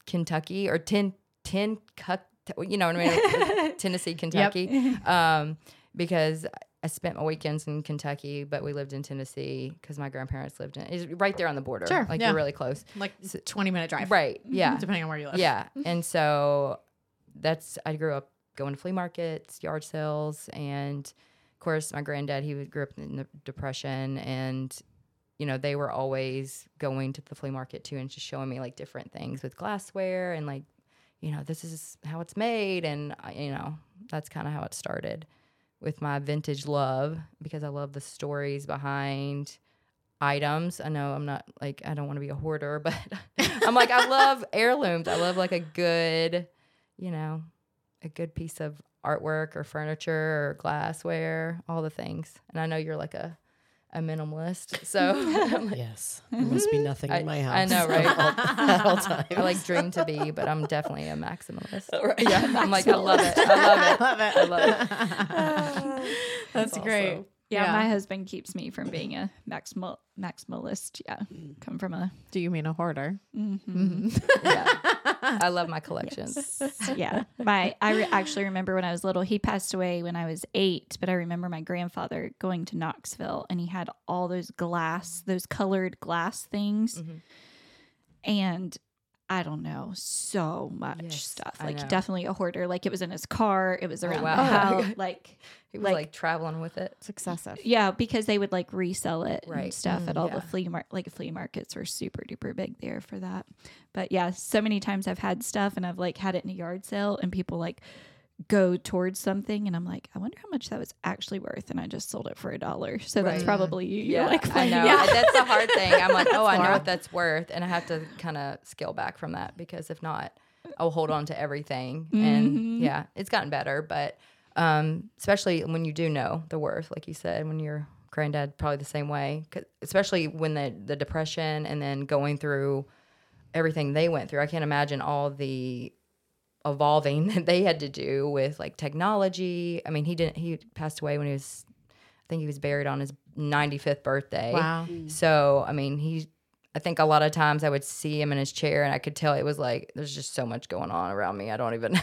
Kentucky or ten ten cut, you know what I mean? Tennessee, Kentucky. Um, because I spent my weekends in Kentucky, but we lived in Tennessee because my grandparents lived in. It's right there on the border. Sure, like yeah. you're really close. Like 20 minute drive. Right. Yeah. Depending on where you live. Yeah. And so that's I grew up going to flea markets, yard sales, and of course my granddad he grew up in the depression and you know they were always going to the flea market too and just showing me like different things with glassware and like you know this is how it's made and uh, you know that's kind of how it started with my vintage love because I love the stories behind items. I know I'm not like I don't want to be a hoarder, but I'm like I love heirlooms. I love like a good, you know, a good piece of artwork or furniture or glassware, all the things. And I know you're like a a minimalist, so like, Yes, there must be nothing I- in my house. I know, right? At all, at all times. I like dream to be, but I'm definitely a maximalist. Right. Yeah, I'm like I love it. I love it. love it. I love it. That's, great. awesome. Yeah, Yeah. my husband keeps me from being a maximal maximalist. Yeah, mm. come from a Do you mean a hoarder? Mm-hmm. Mm-hmm. Yeah. I love my collections. yeah. My I re- actually remember when I was little. He passed away when I was eight, but I remember my grandfather going to Knoxville and he had all those glass, those colored glass things, Mhm. and I don't know, so much Yes, stuff. Like definitely a hoarder. Like it was in his car. It was oh, around wow. the house. Like He was Like- like, traveling with it. It's excessive. yeah, because they would like resell it and Right. stuff at mm, all yeah. the flea mar- like flea markets were super duper big there for that. But yeah, so many times I've had stuff and I've like had it in a yard sale and people like go towards something and I'm like, I wonder how much that was actually worth and I just sold it for a dollar. So that's probably you. You're Yeah, like I know. out. That's the hard thing. I'm like, oh, I know what that's worth, and I have to kind of scale back from that because if not, I'll hold on to everything. Mhm. And yeah, it's gotten better, but um, especially when you do know the worth, like you said, when your granddad probably the same way, especially when the the depression and then going through everything they went through. I can't imagine all the evolving that they had to do with like technology. I mean, he didn't. He passed away when he was. I think he was buried on his 95th birthday. Wow. So, I mean, he, I think a lot of times I would see him in his chair and I could tell it was like, there's just so much going on around me. I don't even,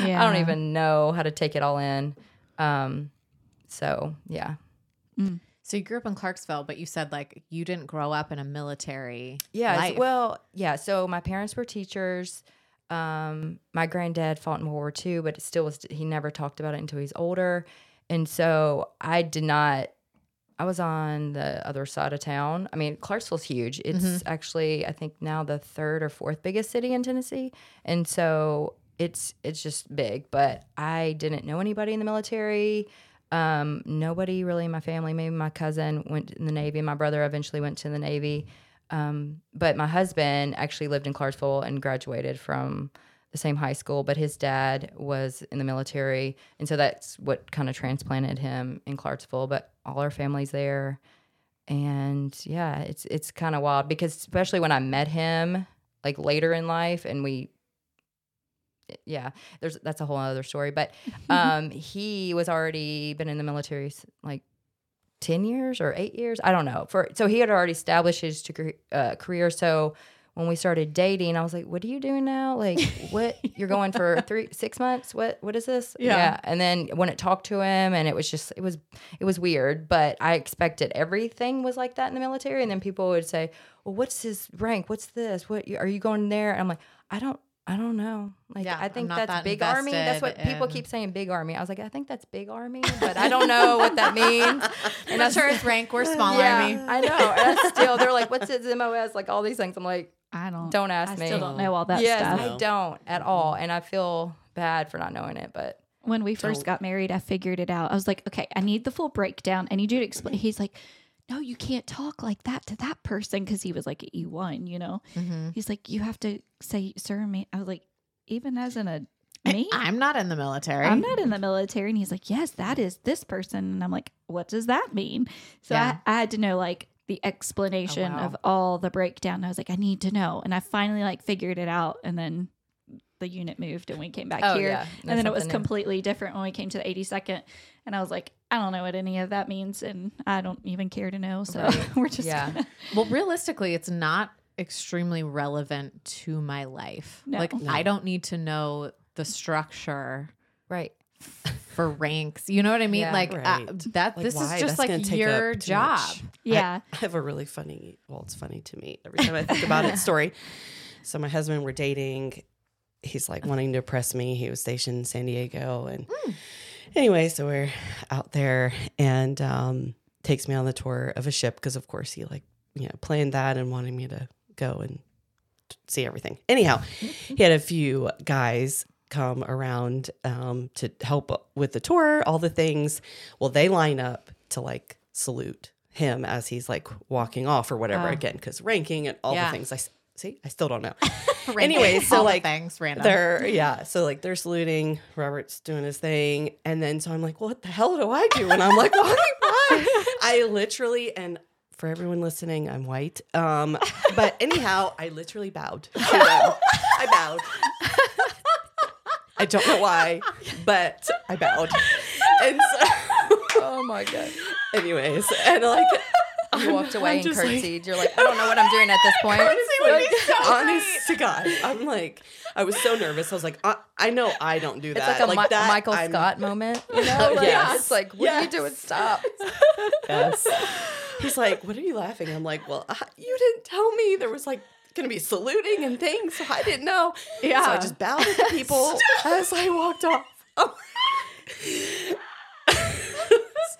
yeah. I don't even know how to take it all in. Um, so yeah. So you grew up in Clarksville, but you said like you didn't grow up in a military. Yeah. Well, yeah. So my parents were teachers. Um, my granddad fought in World War II, but it still was, he never talked about it until he's older. And so I did not, I was on the other side of town. I mean, Clarksville's huge. It's actually, I think now the third or fourth biggest city in Tennessee. And so it's, it's just big, but I didn't know anybody in the military. Um, nobody really in my family, maybe my cousin went in the Navy. My brother eventually went to the Navy. Um, but my husband actually lived in Clarksville and graduated from the same high school, but his dad was in the military. And so that's what kind of transplanted him in Clarksville. But all our family's there. And yeah, it's it's kind of wild because especially when I met him like later in life and we yeah, there's that's a whole other story. But um he was already been in the military like 10 years or 8 years, I don't know. For so he had already established his degree- uh, career so when we started dating, I was like, "What are you doing now? Like, what? You're going for three, six months? What? What is this?" Yeah. And then when it talked to him, and it was just, it was, it was weird. But I expected everything was like that in the military, and then people would say, "Well, what's his rank? What's this? What are you going there?" And I'm like, I don't. I don't know. Like Yeah, I think that's that big army. That's what invested people keep saying, big army. I was like, I think that's big army, but I don't know what that means. I'm not sure his rank. We're small army. I know. And still, they're like, what's his MOS? Like all these things. I'm like, I don't. don't ask I me. still don't know all that yes, stuff. I don't at all, and I feel bad for not knowing it. But when we 1st got married, I figured it out. I was like, okay, I need the full breakdown. I need you to explain. He's like, no, you can't talk like that to that person because he was like an E1, you know? Mm-hmm. He's like, you have to say, sir, me. I was like, even as in a me? I'm not in the military. I'm not in the military. And he's like, yes, that is this person. And I'm like, what does that mean? So Yeah. I, I had to know like the explanation Oh, wow. of all the breakdown. I was like, I need to know. And I finally like figured it out. And then the unit moved and we came back Oh, here. yeah. And then it was new. completely different when we came to the 82nd. And I was like, I don't know what any of that means. And I don't even care to know. So we're just, yeah, gonna- Well, realistically, it's not extremely relevant to my life. No. Like, No. I don't need to know the structure right. for ranks. You know what I mean? Yeah. like uh, Right. that. Like, this why? is just That's like your job. much. yeah. I have a really funny, well, it's funny to me every time I think about it story. So my husband, we're dating. He's like wanting to impress me. He was stationed in San Diego. And anyway, so we're out there and um, takes me on the tour of a ship because, of course, he like, you know, planned that and wanting me to go and see everything. Anyhow, he had a few guys come around um, to help with the tour, all the things. Well, they line up to like salute him as he's like walking off or whatever Oh. again because ranking and all Yeah. the things. I see. I still don't know. Ranking Anyway, so, all like, things random. They're yeah, so like they're saluting. Robert's doing his thing, and then so I'm like, what the hell do I do? And I'm like, why? Why? I literally and for everyone listening, I'm white. Um, but anyhow, I literally bowed. I bowed. I don't know why, but I bowed. And so, Oh my god. anyways, and like You walked away I'm and just like- curtsied. You're like, I don't know what I'm doing at this point. Like, honest to God, I'm like, I was so nervous. I was like, I, I know I don't do that. It's like a Mi- that, Michael I'm- Scott moment. You know, like, Yes. it's like, what are you doing? Stop. Yes. He's like, what are you laughing? I'm like, well, uh, you didn't tell me there was like going to be saluting and things, so I didn't know. Yeah. So I just bowed at the people as I walked off. Oh.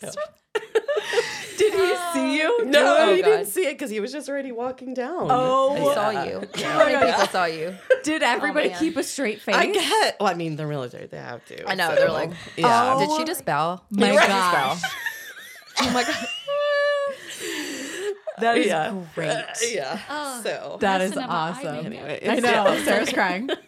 So- Did he see you? no, Oh, he God. didn't see it because he was just already walking down. Oh. I saw you. How many people saw you? Did oh, everybody man. keep a straight face? I get. Well, I mean, the military they have to. I know, so- they're like, yeah. Oh, Did she just bow? My Right. gosh. Oh my god. That is yeah. great. Uh, yeah. Oh, so That's is. I awesome. anyway, I know. yeah. Sarah's crying.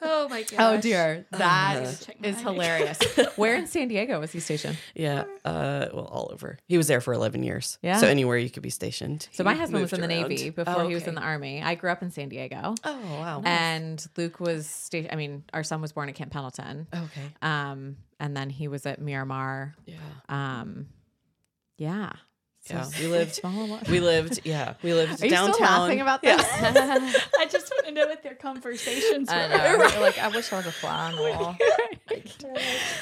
Oh my god. Oh dear. That Uh-huh. Check my is hilarious. Where in San Diego was he stationed? Yeah. Uh, well, all over. He was there for 11 years. Yeah. So anywhere you could be stationed. So my husband was in moved the around. Navy before Oh, he was in the Army. I grew up in San Diego. Oh, wow. And Luke was stationed. I mean, our son was born at Camp Pendleton. okay. Um, and then he was at Miramar. Yeah. Um, yeah. So Yeah. We lived. We lived. Yeah. We lived Are you downtown. still laughing about Yeah. this? I just want to know what their conversations I were. know. You're like, I wish I was a fly on the wall.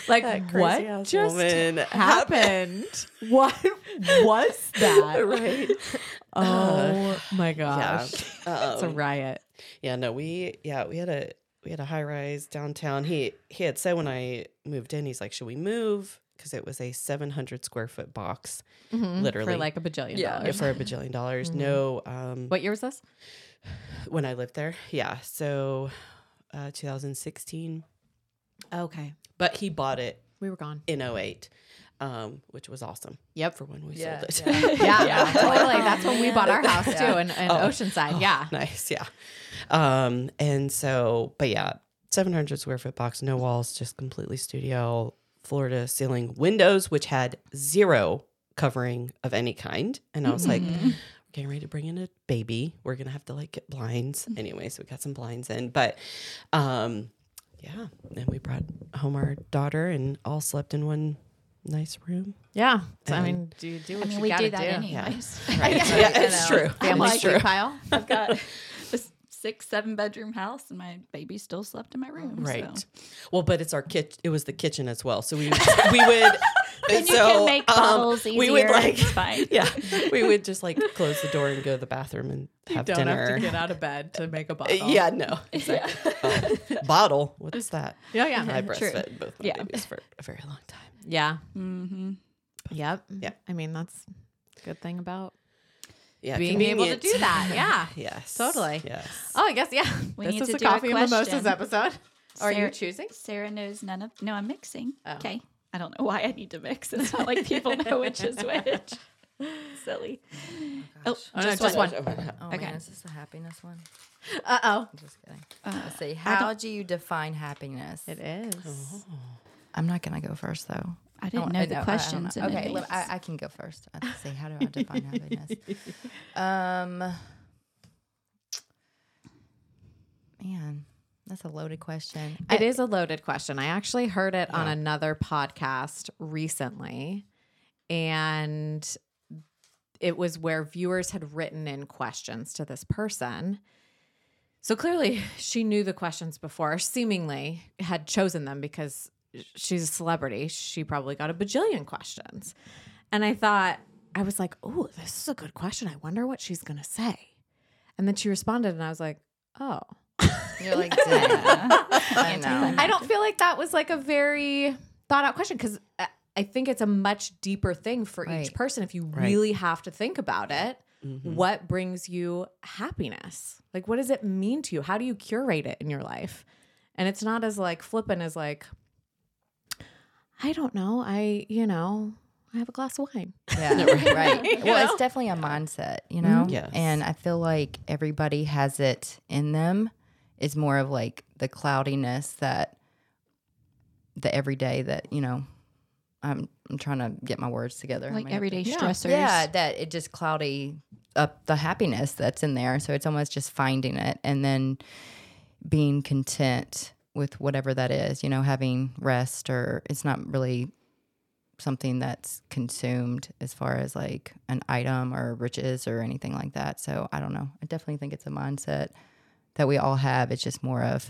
like That what just woman happened? what was that? right. Oh my Yeah. gosh. It's a Um, riot. yeah. No, we. Yeah, we had a we had a high rise downtown. He he had said when I moved in, he's like, "Should we move?" Because it was a 700 square foot box, literally For like a bajillion Yeah. dollars. for a bajillion dollars. No, um, What year was this? when I lived there, yeah. So, uh, 2016. Okay. But he bought it We were gone. in 08, um, which was awesome. Yep. For when we Yeah, sold it. yeah. Yeah, totally. That's when we bought our house too Yeah. in, in Oh. Oceanside. Yeah. nice. Yeah. Um, and so, but yeah, 700 square foot box, no walls, just completely studio, floor to ceiling windows, which had zero covering of any kind. And I was like, Mm-hmm. we're getting ready to bring in a baby. We're going to have to like get blinds. Anyway, so we got some blinds in. But um, yeah, then we brought home our daughter and all slept in one nice room. Yeah. So, I mean, do you do I mean, you we do that do? anyways. Right. yeah, it's true. Family It's true. pile. I've got this six, seven bedroom house, and my baby still slept in my room. Right. so. Well, but it's our kitchen. It was the kitchen as well. So we would, we would. And you so, can make um, bottles easier. We would like, fine. yeah, we would just like close the door and go to the bathroom and have Don't dinner. have to get out of bed to make a bottle. Yeah, no, exactly. Um, bottle. What is that? Yeah, yeah. I true. breastfed both my Yeah. babies for a very long time. Yeah. Mm-hmm. Yep. Yeah. I mean, that's a good thing about Yeah, being able to do that. Yeah. Yes, Totally. Yes. Oh, I guess, yeah. We this need is to the do a coffee and mimosas question. episode. Are you Sarah- choosing? Sarah knows none of. No, I'm mixing. Oh. Okay. I don't know why I need to mix. It's not like people know which is which. Silly. Oh, Oh, no, just, just one. one. Oh Okay. man, is this a happiness one? Uh oh. I'm just kidding. Uh, Let's see. How do you define happiness? It is. I'm not gonna go first though. I didn't know I the I don't questions. know. okay, look. I, I can go first. Let's see. How do I define happiness? Um, man, that's a loaded question. It I- is a loaded question. I actually heard it on another podcast recently, and it was where viewers had written in questions to this person. So clearly, she knew the questions before, seemingly had chosen them because she's a celebrity. She probably got a bajillion questions. And I thought, I was like, oh, this is a good question. I wonder what she's going to say. And then she responded, and I was like, oh. You're like, dang. I know. I don't feel like that was like a very thought out question because I think it's a much deeper thing for each person. If you Right. really have to think about it, Mhm. what brings you happiness? Like, what does it mean to you? How do you curate it in your life? And it's not as like flippant as like, I don't know. I, you know, I have a glass of wine. Yeah, right. You Well, know? it's definitely a mindset, you know? Mm-hmm. Yes. And I feel like everybody has it in them. It's more of like the cloudiness that the everyday that, you know, I'm I'm trying to get my words together. like everyday Yeah. stressors. Yeah, that it just cloudy up the happiness that's in there. So it's almost just finding it and then being content with whatever that is, you know, having rest or it's not really something that's consumed as far as like an item or riches or anything like that. So I don't know. I definitely think it's a mindset that we all have. It's just more of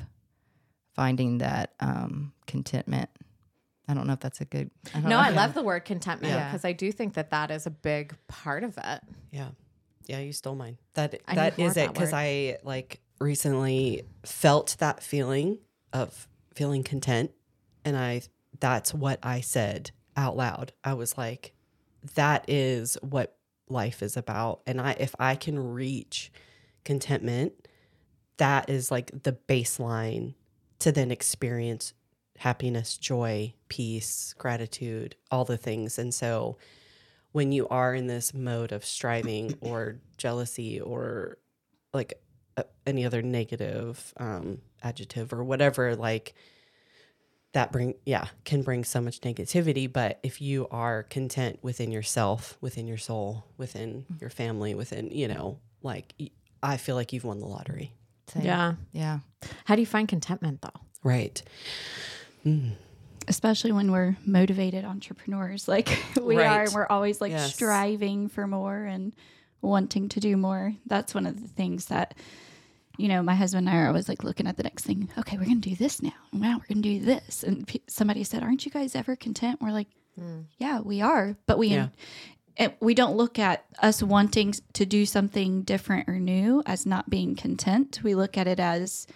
finding that um, contentment. I don't know if that's a good. I don't No, know. I love the word contentment Yeah. because I do think that that is a big part of it. Yeah. Yeah, you stole mine. That I that need more is of it because. I like recently felt that feeling of feeling content and I that's what I said out loud. I was like that is what life is about and I if I can reach contentment that is like the baseline to then experience happiness, joy, peace, gratitude, all the things. And so when you are in this mode of striving or jealousy or like uh, any other negative um, adjective or whatever, like that bring yeah can bring so much negativity. But if you are content within yourself, within your soul, within mm-hmm. your family, within you know, like i feel like you've won the lottery. Same. Yeah. Yeah. How do you find contentment though? Right. Mm. especially when we're motivated entrepreneurs like we Right. are and we're always like Yes. striving for more and wanting to do more that's one of the things that you know my husband and i are always like looking at the next thing okay we're gonna do this now and now we're gonna do this and pe- somebody said aren't you guys ever content we're like yeah we are but we Yeah. and we don't look at us wanting to do something different or new as not being content we look at it as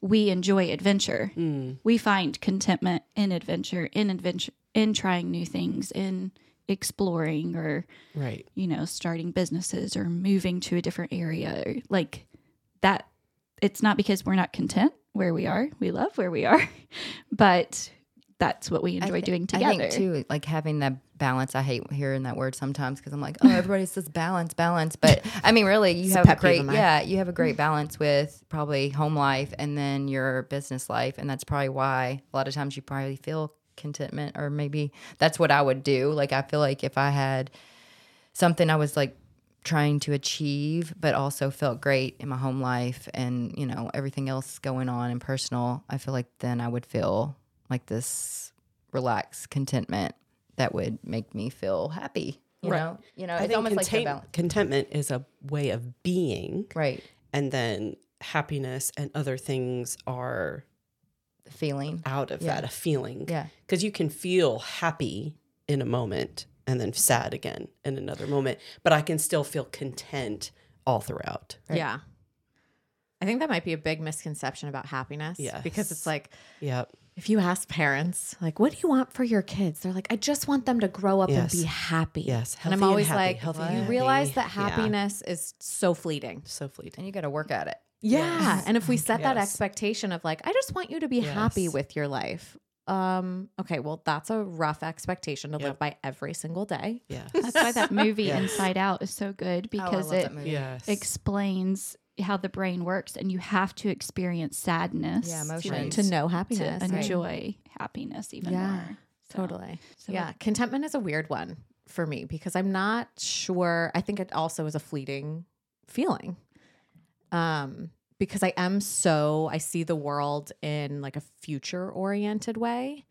we enjoy adventure Mm. we find contentment in adventure in adventure in trying new things in exploring or Right. you know starting businesses or moving to a different area or like that it's not because we're not content where we are we love where we are but that's what we enjoy thi- doing I together think too, like having that balance. I hate hearing that word sometimes because I'm like, oh, everybody says balance, balance. But I mean, really, you have a great, yeah, you have a great balance with probably home life and then your business life, and that's probably why a lot of times you probably feel contentment, or maybe that's what I would do. Like I feel like if I had something I was like trying to achieve, but also felt great in my home life and, you know, everything else going on in personal, I feel like then I would feel like this relaxed contentment that would make me feel happy. You Right. know, you know, I it's think almost like contentment is a way of being, Right. and then happiness and other things are feeling. out of Yeah. that, a feeling. Yeah. Because you can feel happy in a moment and then sad again in another moment, but I can still feel content all throughout. Right. Yeah. I think that might be a big misconception about happiness. Yeah. Because it's like, Yep. if you ask parents, like, what do you want for your kids? They're like, I just want them to grow up Yes. and be happy. Yes, And I'm healthy and always happy, like, healthy you realize that Yeah. happiness is so fleeting. So fleeting. And you got to work at it. Yeah. And if we set that Yes. expectation of like, I just want you to be happy with your life. Um, okay, well, that's a rough expectation to live by every single day. yeah That's why that movie Yes. Inside Out is so good Oh, because love it that. Yes. explains how the brain works and you have to experience sadness Yeah, to- emotions. To know to, happiness. right? enjoy happiness even Yeah, more. So- Totally. so yeah. Contentment is a weird one for me because I'm not sure. I think it also is a fleeting feeling. Um, because I am so, I see the world in like a future oriented way.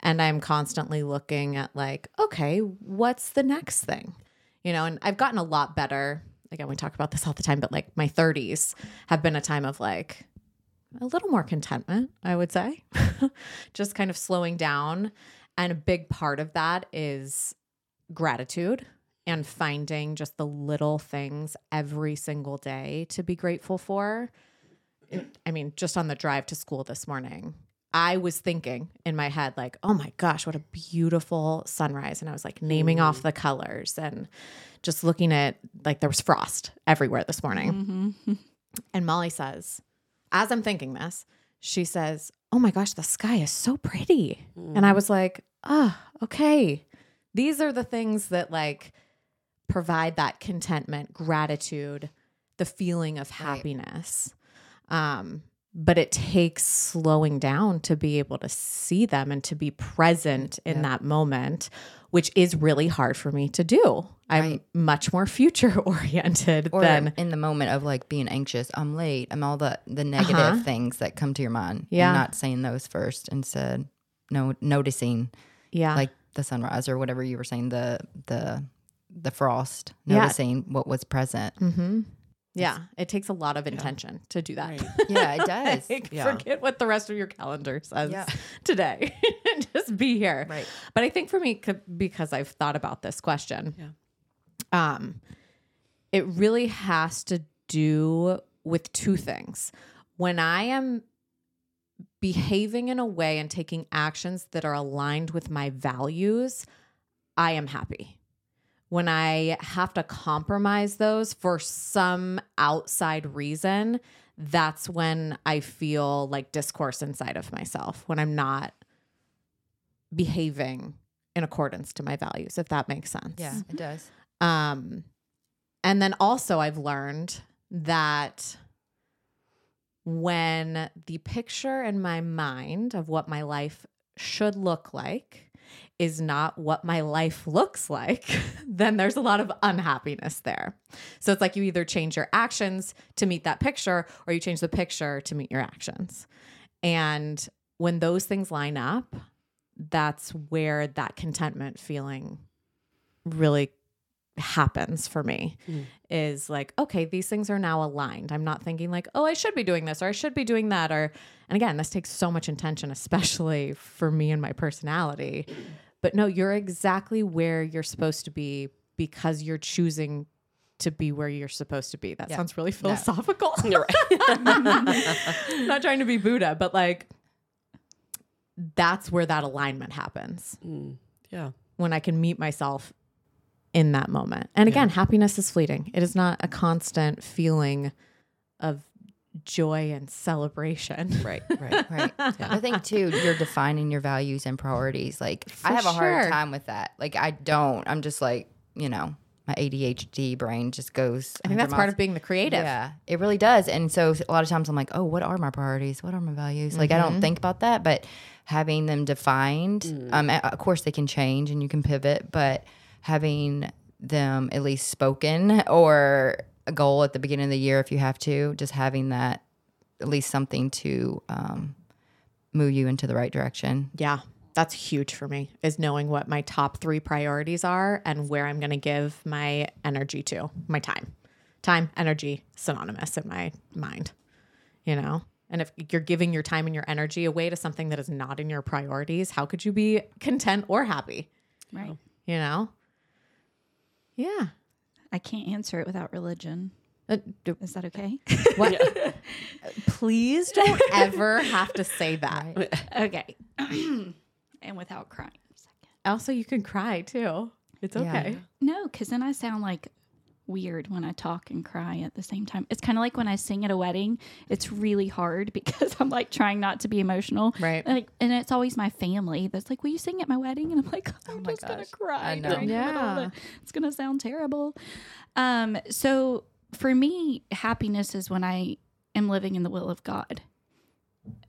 And I'm constantly looking at like, okay, what's the next thing? You know, and I've gotten a lot better. Again, we talk about this all the time, but like my 30s have been a time of like a little more contentment, I would say. Just kind of slowing down. And a big part of that is gratitude and finding just the little things every single day to be grateful for. I mean, just on the drive to school this morning, I was thinking in my head, like, oh my gosh, what a beautiful sunrise. And I was like naming off the colors and just looking at, like, there was frost everywhere this morning. Mhm. And Molly says, as I'm thinking this, she says, Oh my gosh, the sky is so pretty. And I was like, Ah, okay. These are the things that like provide that contentment, gratitude, the feeling of happiness. Um, but it takes slowing down to be able to see them and to be present in Yeah. that moment, which is really hard for me to do. I'm Right. much more future oriented Or than in the moment of like being anxious, I'm late. I'm all the the negative Uh-huh. things that come to your mind. Yeah. And not saying those first. Instead, no noticing yeah. like the sunrise or whatever you were saying, the the the frost, Yeah. noticing what was present. Mm-hmm. Yeah, it takes a lot of intention to do that. Right. Yeah, it does. Like, Yeah. Forget what the rest of your calendar says Yeah. today. Just be here. Right. But I think for me, because I've thought about this question, Yeah. um, it really has to do with two things. When I am behaving in a way and taking actions that are aligned with my values, I am happy. When I have to compromise those for some outside reason, that's when I feel like discourse inside of myself, when I'm not behaving in accordance to my values, if that makes sense. Yeah, it does. Um, and then also, I've learned that when the picture in my mind of what my life should look like is not what my life looks like, then there's a lot of unhappiness there. So it's like you either change your actions to meet that picture or you change the picture to meet your actions. And when those things line up, that's where that contentment feeling really happens for me Mm. is like okay these things are now aligned i'm not thinking like oh i should be doing this or i should be doing that or and again this takes so much intention especially for me and my personality but no you're exactly where you're supposed to be because you're choosing to be where you're supposed to be that Yeah. sounds really philosophical You're right. not trying to be buddha but like that's where that alignment happens Mm, yeah. when I can meet myself in that moment. And again, happiness is fleeting. It is not a constant feeling of joy and celebration. Right. Right. Right. I think too, you're defining your values and priorities. Like I For have a hard sure. time with that. Like I don't. I'm just like, you know, my ADHD brain just goes. I think that's part of being the creative. Yeah, it really does. And so a lot of times I'm like, oh, what are my priorities? What are my values? Like I Mm-hmm. don't think about that, but having them defined, um, of course they can change and you can pivot, but having them at least spoken or a goal at the beginning of the year if you have to, just having that at least something to um, move you into the right direction. Yeah. That's huge for me is knowing what my top three priorities are and where I'm going to give my energy to, my time. Time, energy, synonymous in my mind. you know? And if you're giving your time and your energy away to something that is not in your priorities, how could you be content or happy? Right. You know? Yeah. I can't answer it without religion. Uh, d- Is that okay? what? Please don't ever have to say that. okay. and without crying. Also, you can cry too. It's Yeah. okay. No, because then I sound like weird when I talk and cry at the same time. It's kind of like when I sing at a wedding. It's really hard because I'm like trying not to be emotional. Right. Like, and it's always my family that's like, "Will you sing at my wedding?" And I'm like, "I'm my just gonna cry." I know. during the middle of Yeah. It's gonna sound terrible. Um. So for me, happiness is when I am living in the will of God,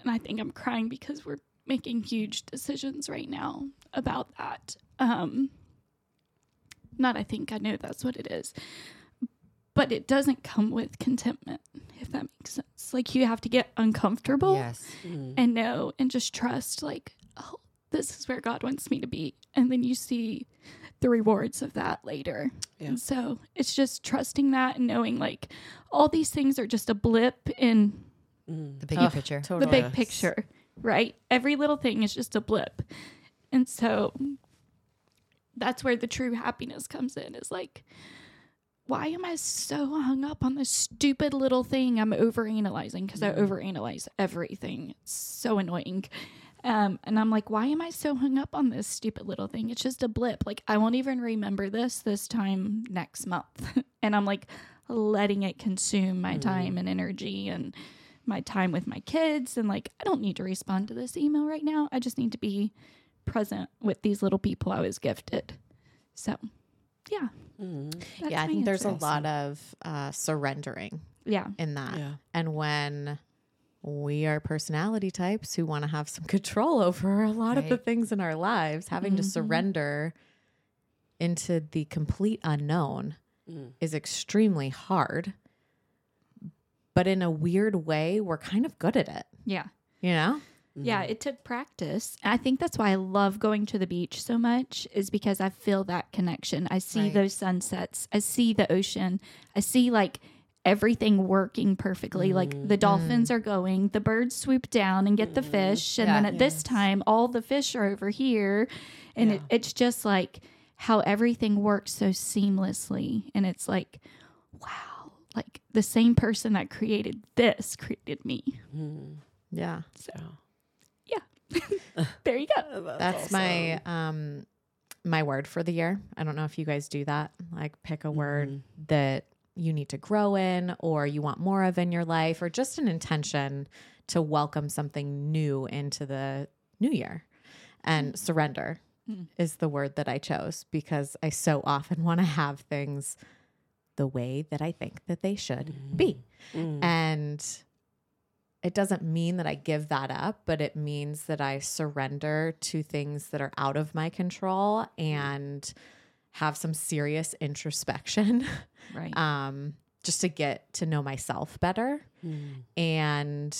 and I think I'm crying because we're making huge decisions right now about that. Um. Not, I think I know that's what it is. But it doesn't come with contentment, if that makes sense. Like you have to get uncomfortable Yes. Mm-hmm. and know and just trust like oh this is where god wants me to be and then you see the rewards of that later Yeah. and so it's just trusting that and knowing like all these things are just a blip in mm-hmm. The bigger Ugh, picture. Totally. the big Yes. picture right every little thing is just a blip and so that's where the true happiness comes in is like why am I so hung up on this stupid little thing? I'm overanalyzing because I overanalyze everything. It's so annoying. Um, and I'm like, why am I so hung up on this stupid little thing? It's just a blip. Like, I won't even remember this this time next month. and I'm like letting it consume my time and energy and my time with my kids. And like, I don't need to respond to this email right now. I just need to be present with these little people I was gifted. So, yeah. That's yeah, I think there's a lot of uh, surrendering Yeah. in that. Yeah. And when we are personality types who want to have some control over a lot of the things in our lives, having to Mhm. surrender into the complete unknown is extremely hard. But in a weird way, we're kind of good at it, Yeah. you know? Yeah, mm-hmm. it took practice. I think that's why I love going to the beach so much is because I feel that connection. I see Right. those sunsets. I see the ocean. I see like everything working perfectly. Like the dolphins mm-hmm. are going, the birds swoop down and get the mm-hmm. fish. And Yeah. then at this time, all the fish are over here. And it, it's just like how everything works so seamlessly. And it's like, wow, like the same person that created this created me. Yeah. So, yeah, there you go. That's my um my word for the year. I don't know if you guys do that. Like pick a word that you need to grow in or you want more of in your life or just an intention to welcome something new into the new year. And surrender is the word that I chose because I so often want to have things the way that I think that they should be. And it doesn't mean that I give that up, but it means that I surrender to things that are out of my control and have some serious introspection Right. um, just to get to know myself better. And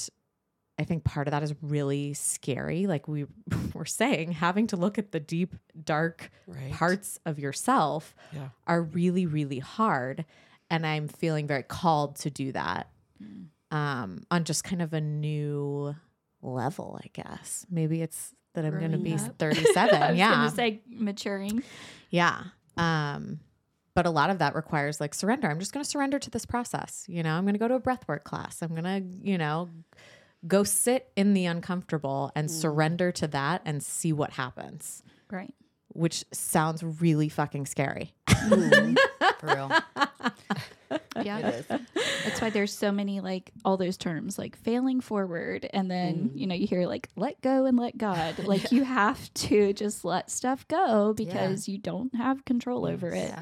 I think part of that is really scary. Like we were saying, having to look at the deep, dark Right. parts of yourself Yeah. are really, really hard. And I'm feeling very called to do that um, on just kind of a new level, I guess. Maybe it's that I'm going to be up. 37. I was yeah. say maturing. Yeah. Um, but a lot of that requires like surrender. I'm just going to surrender to this process. You know, I'm going to go to a breathwork class. I'm going to, you know, go sit in the uncomfortable and surrender to that and see what happens, Right. which sounds really fucking scary. For real. Yeah. That's why there's so many like all those terms like failing forward and then you know you hear like let go and let God. Like you have to just let stuff go because you don't have control over it. Yeah.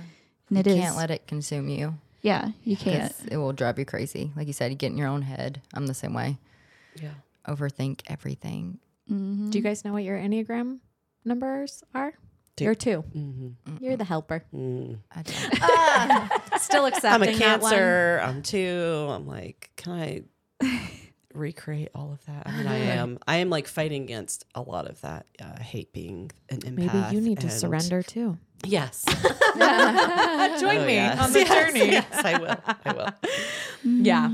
And it you is can't let it consume you. Yeah, you can't. It will drive you crazy. Like you said, you get in your own head. I'm the same way. Yeah. Overthink everything. Mm-hmm. Do you guys know what your Enneagram numbers are? Two. You're two. Mm-hmm. You're the helper. Mm. I don't. Still I'm accepting a that one. cancer. I'm two. I'm like, can I recreate all of that? I mean, I am. I am like fighting against a lot of that. Uh, I hate being an empath. Maybe you need to and- surrender too. Yes. Join Oh, me yes. on the Yes, journey. Yes, I will. I will. Yeah.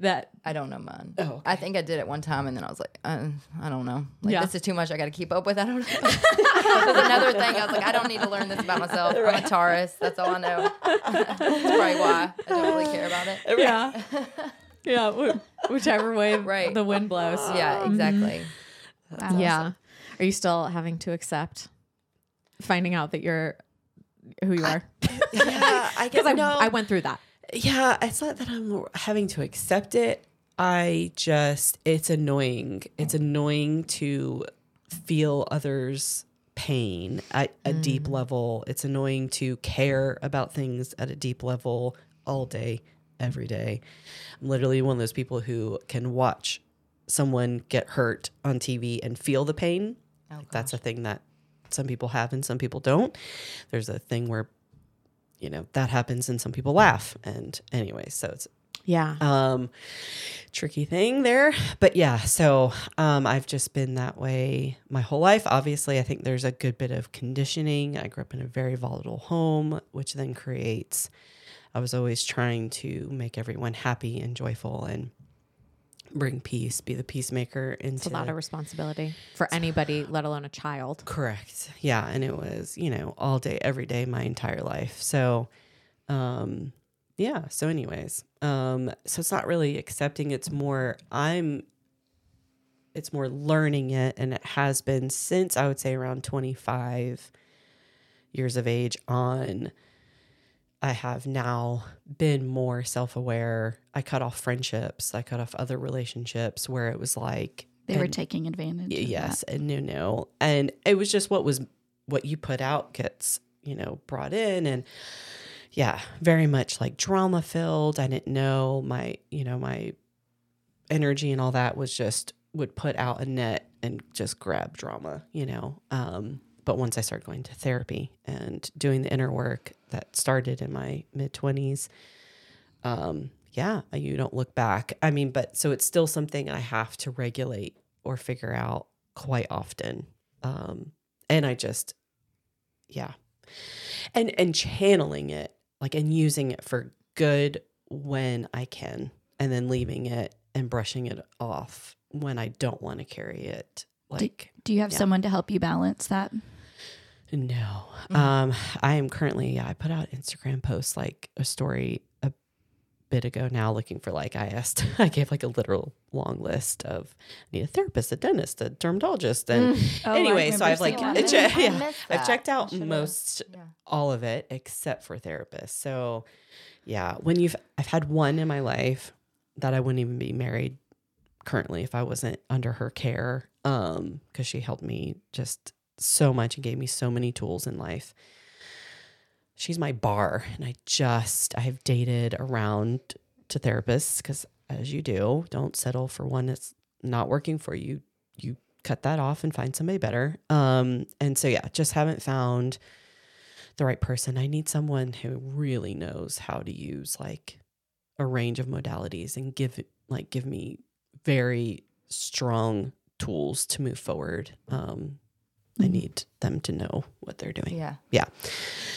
That I don't know mine. Oh, okay. I think I did it one time, and then I was like, uh, I don't know. Like Yeah. this is too much. I got to keep up with. I don't know. that was another thing. I was like, I don't need to learn this about myself. I'm a Taurus. That's all I know. That's probably why I don't really care about it. yeah yeah whichever way Right. the wind blows Yeah, exactly. Wow. yeah are you still having to accept finding out that you're who you are Yeah, I because get I, no. I went through that Yeah, it's not that I'm having to accept it. I just, it's annoying. It's annoying to feel others' pain at a deep mm. level. It's annoying to care about things at a deep level all day, every day. I'm literally one of those people who can watch someone get hurt on TV and feel the pain. Like, that's a thing that some people have and some people don't. There's a thing where you know that happens and some people laugh. And anyway so it's yeah. um tricky thing there. But yeah so um i've just been that way my whole life. Obviously i think there's a good bit of conditioning. I grew up in a very volatile home which then creates i was always trying to make everyone happy and joyful and bring peace be the peacemaker into it's a lot of responsibility for anybody let alone a child Correct. Yeah, and it was, you know, all day every day my entire life. So um yeah, so anyways, um so it's not really accepting, it's more I'm it's more learning it and it has been since I would say around 25 years of age on I have now been more self-aware. I cut off friendships, I cut off other relationships where it was like They were taking advantage. Yes and no no and it was just what was what you put out gets you know brought in. And yeah very much like drama filled. I didn't know my you know my energy and all that was just would put out a net and just grab drama you know? Um but once i started going to therapy and doing the inner work that started in my mid 20s um yeah you don't look back i mean but so it's still something i have to regulate or figure out quite often um and i just yeah and and channeling it like and using it for good when i can and then leaving it and brushing it off when i don't want to carry it like Do you have Yeah. someone to help you balance that? No. Um I am currently yeah, I put out Instagram posts like a story a bit ago now looking for like I asked I gave like a literal long list of I need a therapist, a dentist, a dermatologist and Oh, I anyway, so I've like I yeah, I've checked out most Yeah. all of it except for therapists. So yeah, when you've I've had one in my life that I wouldn't even be married currently if I wasn't under her care um because she helped me just so much and gave me so many tools in life. She's my bar and I just I've dated around to therapists cuz as you do, don't settle for one that's not working for you. You cut that off and find somebody better. Um and so yeah, just haven't found the right person. I need someone who really knows how to use like a range of modalities and give like give me very strong tools to move forward. Um, I Mm-hmm. need them to know what they're doing. Yeah. Yeah.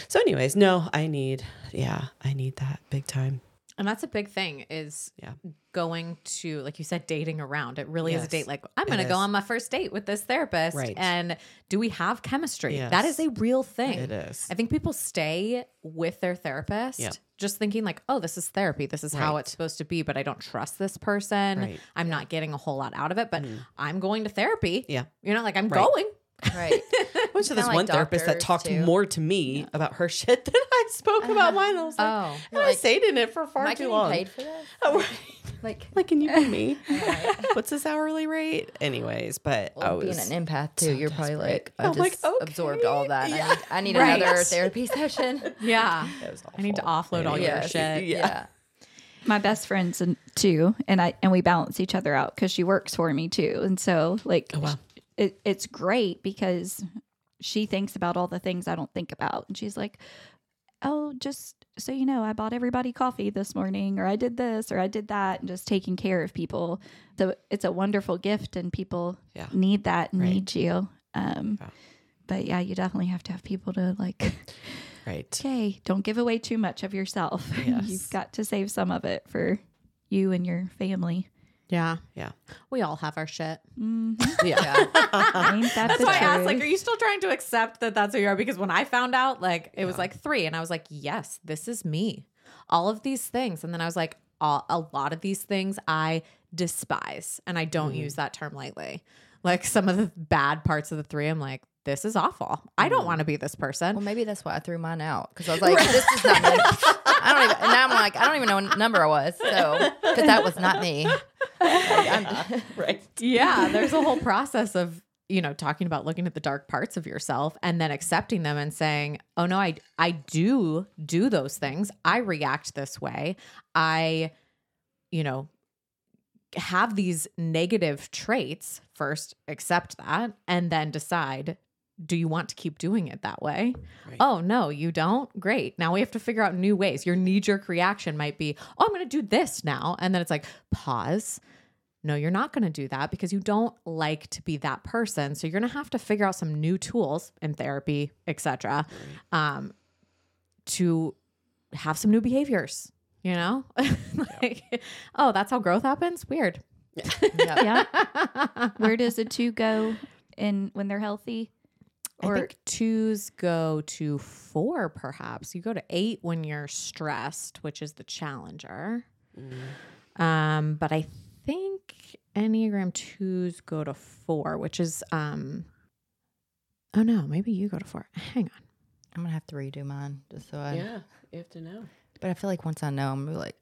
So, anyways, no, I need, yeah, I need that big time. And that's a big thing is Yeah. going to, like you said, dating around. It really is a date. Like, I'm going to go on my first date with this therapist. Right. And do we have chemistry? That is a real thing. It is. I think people stay with their therapist Yeah. just thinking, like, oh, this is therapy. This is how it's supposed to be, but I don't trust this person. Right. I'm not getting a whole lot out of it, but I'm going to therapy. Yeah. You know, like I'm Right. going. Right. I went to this like one therapist that talked too. more to me about her shit than I spoke about uh-huh. mine. I was like, Oh. I like, stayed in it for far too long. Am I too getting long. paid for this? Oh, right. Like, Like, can you pay me? What's this hourly rate? Anyways, but I was being an empath too, you're probably like, I I'm just like, absorbed all that. okay, I need, I need Right. another therapy session. Yeah. It was I need to awful. offload all your Anyways, shit. Yeah. my best friends and too and i and we balance each other out because she works for me too and so like Oh, wow. It, it's great because she thinks about all the things i don't think about and she's like oh just so you know i bought everybody coffee this morning or i did this or i did that and just taking care of people so it's a wonderful gift and people Yeah. need that and Right. need you um Yeah. but yeah you definitely have to have people to like Right. okay don't give away too much of yourself Yes. you've got to save some of it for you and your family. Yeah. Yeah. We all have our shit. Mm, Yeah. ain't that That's the why I asked, like, are you still trying to accept that that's who you are? Because when I found out, like, it was like three, and I was like, yes, this is me. All of these things. And then I was like, all, a lot of these things I despise. And I don't use that term lightly. Like, some of the bad parts of the three, I'm like, this is awful. I don't want to mm. be this person. Well, maybe that's why I threw mine out because I was like, "This is not me." I don't even. And now I'm like, I don't even know what number I was. So because that was not me. Like, right. yeah there's a whole process of you know talking about looking at the dark parts of yourself and then accepting them and saying oh no i i do do those things i react this way i you know have these negative traits first accept that and then decide do you want to keep doing it that way Right. oh no you don't great now we have to figure out new ways your knee-jerk reaction might be oh i'm going to do this now and then it's like pause no, you're not going to do that because you don't like to be that person. So you're going to have to figure out some new tools in therapy, etc., um, to have some new behaviors. You know, like, oh, that's how growth happens. Weird. yeah. yeah. Where does a two go in when they're healthy? I think twos go to four, perhaps. You go to eight when you're stressed, which is the challenger. Um, but I think Enneagram twos go to four, which is um oh no, maybe you go to four. Hang on. I'm gonna have to redo mine just so I. Yeah. You have to know. But I feel like once I know, I'm gonna be like,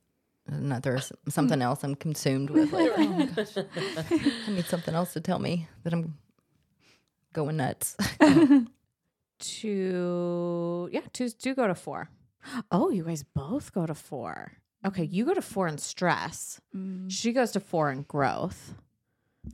no, there's something else I'm consumed with. Like, oh my gosh, I need something else to tell me that I'm going nuts. Two yeah, twos do go to four. Oh, you guys both go to four. Okay, you go to four in stress. Mm, She goes to four in growth.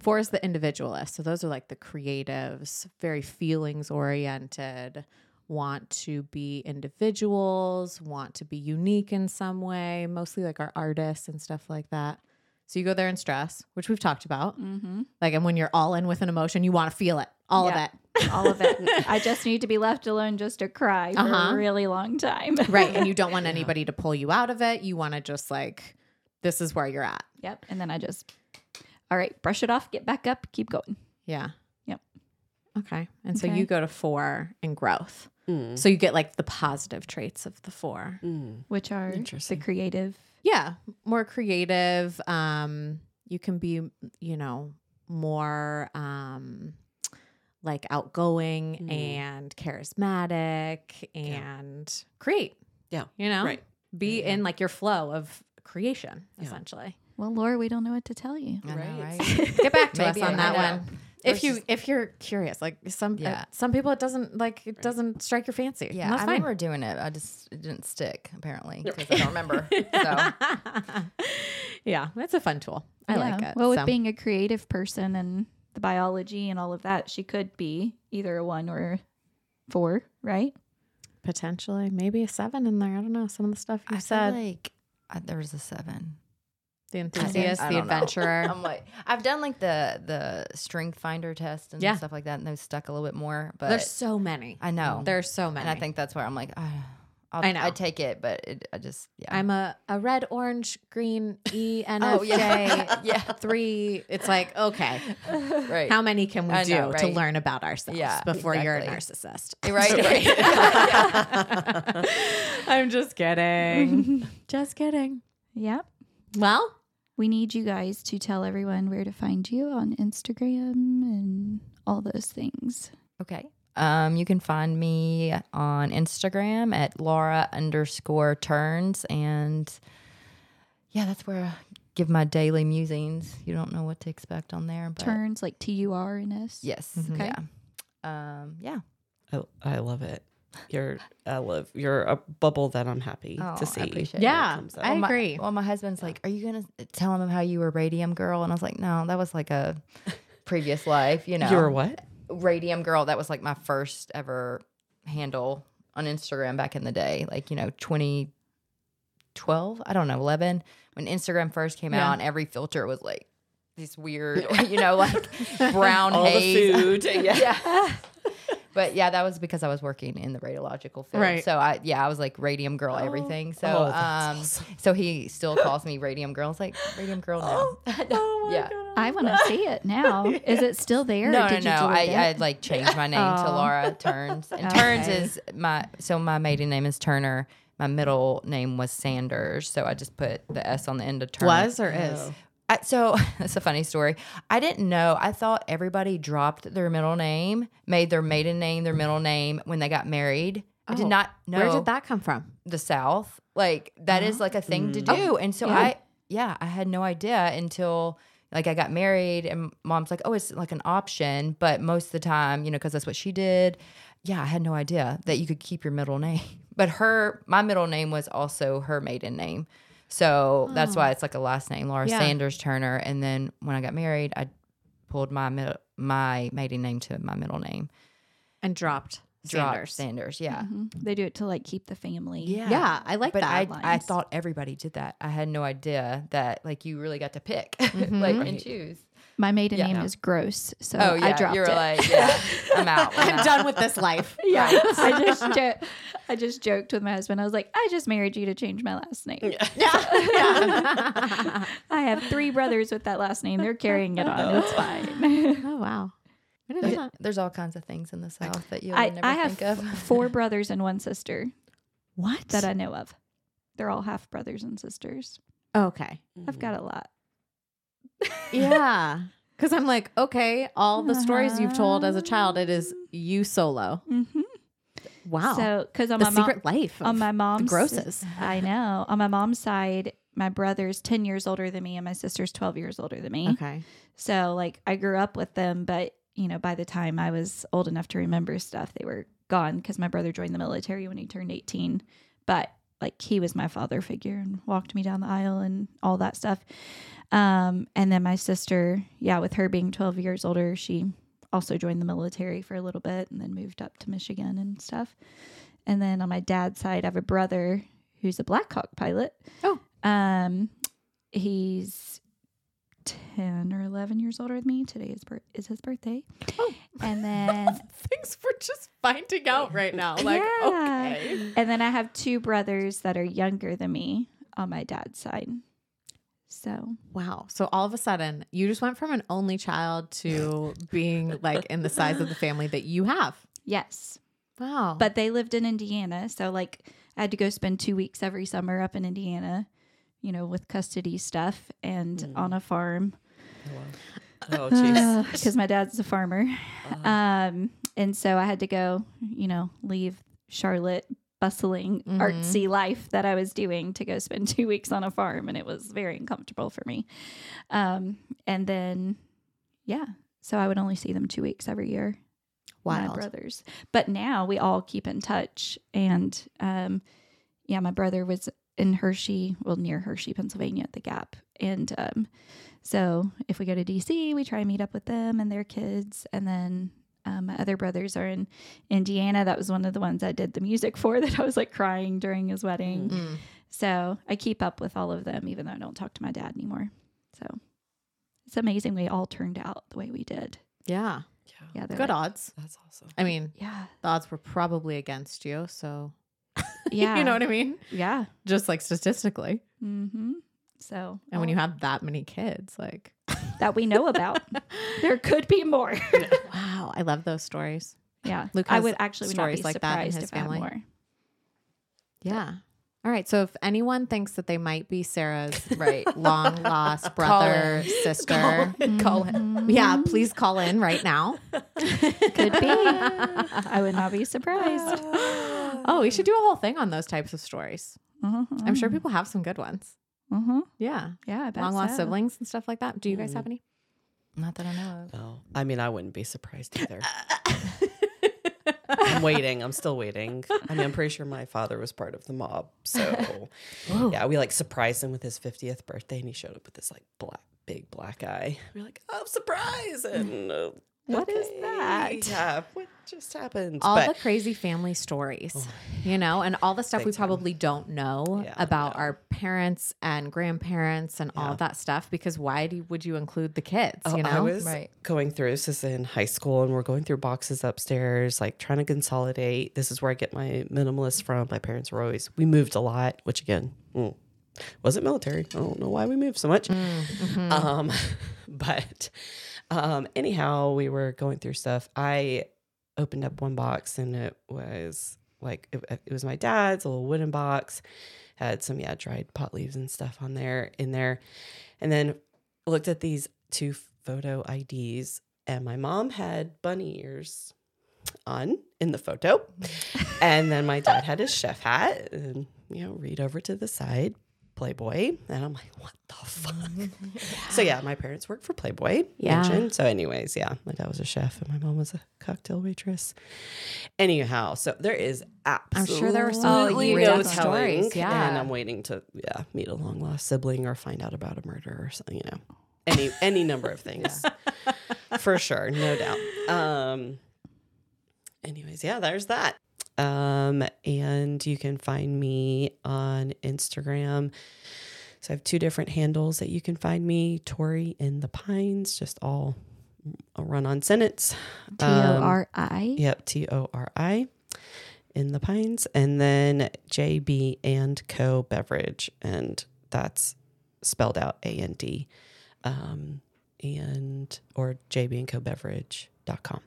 Four is the individualist. So those are like the creatives, very feelings oriented, want to be individuals, want to be unique in some way, mostly like our artists and stuff like that. So you go there in stress, which we've talked about. mm-hmm. Like, and when you're all in with an emotion, you want to feel it, all Yeah. of it. All of it. I just need to be left alone just to cry for Uh-huh. a really long time. right. And you don't want anybody to pull you out of it. You want to just like, this is where you're at. Yep. And then I just, all right, brush it off, get back up, keep going. Yeah. Yep. Okay. And so you go to four in growth. Mm. So you get like the positive traits of the four. Mm. Which are the creative. Yeah. More creative. Um, you can be, you know, more um like outgoing Mm. and charismatic and create. Yeah. You know? Right. Be Yeah, yeah. in like your flow of creation, Yeah. essentially. Well, Laura, we don't know what to tell you. I know, Right. right? Get back to Maybe us on I that know. one. If you if you're curious, like some uh, some people it doesn't like it doesn't strike your fancy. Yeah, that's I fine. remember doing it. I just it didn't stick apparently because I don't remember. so yeah, that's a fun tool. I like it. Well, with so. being a creative person and the biology and all of that, she could be either a one or four, right? potentially maybe a seven in there. I don't know. Some of the stuff you I said, feel like I, there was a seven. the enthusiast, the adventurer. I'm like I've done like the the strength finder test and Yeah. stuff like that, and those stuck a little bit more. But There's so many. I know, There's so many. and I think that's where I'm like, ah, I'll, I know. I take it, but it, I just yeah. I'm a, a red, orange, green, E, N, Oh, F, yeah. Yeah. three. It's like, okay, right. how many can we I do know, to learn about ourselves Yeah, before you're a narcissist? right, right. I'm just kidding. just kidding. Yep. Well, We need you guys to tell everyone where to find you on Instagram and all those things. Okay. Um, you can find me on Instagram at Laura underscore turns. And yeah, that's where I give my daily musings. You don't know what to expect on there. But Turns like T U R N S. Yes. Mhm. Yeah. Um, yeah. I, I love it. You're I love you're a bubble that I'm happy Oh, to see. appreciate when it Yeah, I out. Well, my- agree. well, my husband's like, Are you going to tell him how you were Radium Girl? And I was like, No, that was like a previous life, you know. You're what? Radium Girl. That was like my first ever handle on Instagram back in the day, like, you know, 2012, I don't know, 11, when Instagram first came Yeah. out and every filter was like this weird, you know, like brown All the haze. food. Yeah. yeah. But yeah, that was because I was working in the radiological field. Right. So I yeah, I was like radium girl everything. So Oh, that's um awesome. so he still calls me radium girl. It's like radium girl now. Oh my Yeah. God. I want to see it now. Is it still there? or No, no, you no. I, delete I like changed my name to Oh. Laura Turns. And Turns is my so my maiden name is Turner. My middle name was Sanders, so I just put the S on the end of Turner. Was or is? I, so that's a funny story. I didn't know. I thought everybody dropped their middle name, made their maiden name their middle name when they got married. I did Oh, not know Where did that come from? the South. Like that is like a thing to Mm. do. And so Yeah. I yeah, I had no idea until like I got married and mom's like, "Oh, it's like an option." But most of the time, you know, cuz that's what she did. Yeah, I had no idea that you could keep your middle name. But her my middle name was also her maiden name. So that's why it's like a last name, Laura Yeah. Sanders Turner. And then when I got married, I pulled my mid- my maiden name to my middle name. And dropped Dropped Sanders. Sanders, yeah. Mhm. They do it to like keep the family. Yeah. Yeah, I like But that. I, I thought everybody did that. I had no idea that like you really got to pick Mhm. like and choose. My maiden Yeah. name is Gross, so Oh yeah, I dropped you were it. like, yeah, I'm out. I'm done with this life. yeah, I just jo- I just joked with my husband. I was like, I just married you to change my last name. Yeah. yeah. I have three brothers with that last name. They're carrying it on. It's fine. oh wow. I didn't know There's, there's all kinds of things in the South that you'll I, never I have think of. four brothers and one sister What? that I know of. They're all half brothers and sisters. okay. I've got a lot. Yeah. Because I'm like, okay, all the stories you've told as a child, it is you solo. Mm-hmm. Wow. So, because on the my mom, secret life. on of my the mom's grosses. I know. On my mom's side, my brother's 10 years older than me and my sister's 12 years older than me. Okay. So like I grew up with them, but you know, by the time I was old enough to remember stuff, they were gone because my brother joined the military when he turned 18. But like he was my father figure and walked me down the aisle and all that stuff. Um, and then my sister, yeah, with her being 12 years older, she also joined the military for a little bit and then moved up to Michigan and stuff. And then on my dad's side, I have a brother who's a Black Hawk pilot. Oh. Um, he's 10 or 11 years older than me. Today is, bir- is his birthday. Oh. And then Thanks for just finding out right now. Like, Yeah. okay. and then I have two brothers that are younger than me on my dad's side. So Wow. So all of a sudden, you just went from an only child to being like in the size of the family that you have. yes, Wow. but they lived in Indiana, so like I had to go spend two weeks every summer up in Indiana, you know, with custody stuff and Mm. on a farm Oh, jeez. because my dad's a farmer. Um, and so I had to go, you know, leave Charlotte bustling Mhm. artsy life that I was doing to go spend two weeks on a farm, and it was very uncomfortable for me. Um, and then, yeah, so I would only see them two weeks every year. My brothers, but now we all keep in touch, and um, yeah, my brother was in Hershey, well, near Hershey, Pennsylvania, at the Gap, and um, so if we go to DC, we try and meet up with them and their kids. And then um, my other brothers are in Indiana. That was one of the ones I did the music for that I was like crying during his wedding. Mm. So I keep up with all of them, even though I don't talk to my dad anymore. So it's amazing we all turned out the way we did. Yeah. Yeah, Yeah, Good like- odds. that's awesome. I mean, Yeah, the odds were probably against you. So, yeah, you know what I mean? Yeah. Just like statistically. Mm-hmm. So And when you have that many kids, like, that we know about, there could be more. wow, I love those stories. yeah, Luke I would actually would not stories be like that in his family. more. Yeah. All right. So if anyone thinks that they might be Sarah's right. long lost brother, sister, Call him. Mhm. yeah, please call in right now. Could be. I would not be surprised. Oh, we should do a whole thing on those types of stories. I'm Mm-hmm. sure people have some good ones. Mm-hmm. Yeah. Yeah, I bet Long lost so. siblings and stuff like that. Do you guys have any? Not that I know of. No, I mean, I wouldn't be surprised either. I'm waiting. I'm still waiting. I mean, I'm pretty sure my father was part of the mob. So, yeah, we like surprised him with his 50th birthday and he showed up with this like black, big black eye. We're like, oh, surprise. And uh, What is okay, that? Yeah. What, just happens. all but the crazy family stories, you know, and all the stuff we Big time. probably don't know Yeah, about no. our parents and grandparents and all Yeah. of that stuff. Because why do, would you include the kids? Oh, you know, I was Right. going through this is in high school, and we're going through boxes upstairs, like trying to consolidate. This is where I get my minimalist from. My parents were always we moved a lot, which again mm, wasn't military. I don't know why we moved so much. Um, but um, anyhow, we were going through stuff. I opened up one box, and it was like it, it was my dad's a little wooden box. Had some yeah dried pot leaves and stuff on there in there, and then looked at these two photo IDs, and my mom had bunny ears on in the photo, and then my dad had his chef hat, and you know, read over to the side, Playboy, and I'm like, what the fuck? So yeah, my parents worked for Playboy. Yeah. mentioned. So, anyways, yeah, my dad was a chef, and my mom was a cocktail waitress. Anyhow, so there is I'm absolutely sure there were some absolutely no telling, stories, yeah. and I'm waiting to yeah meet a long lost sibling or find out about a murder or something. You know, any any number of things for sure, no doubt. Um. Anyways, yeah, there's that. Um, and you can find me on Instagram. So I have two different handles that you can find me. Tori in the Pines, just all a run on sentence. T O R Um, Yep, T O R I in the Pines, and then JB and Co Beverage, and that's spelled out A N D, um, and or JB and Co Beverage.com.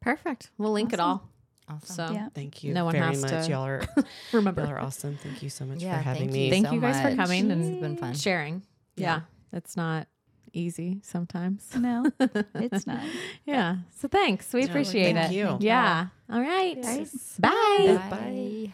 perfect. We'll link it all. Awesome. So Yeah. Thank you No one very has much. to Y'all are remember. y'all are awesome. Thank you so much Yeah, for having thank me. you. Thank so you guys for much. coming This has and been fun. sharing. Yeah. Yeah. it's not easy sometimes. No, it's not. Yeah. So thanks. We No, appreciate thank it. you. Yeah. All right. Right. Bye. Bye.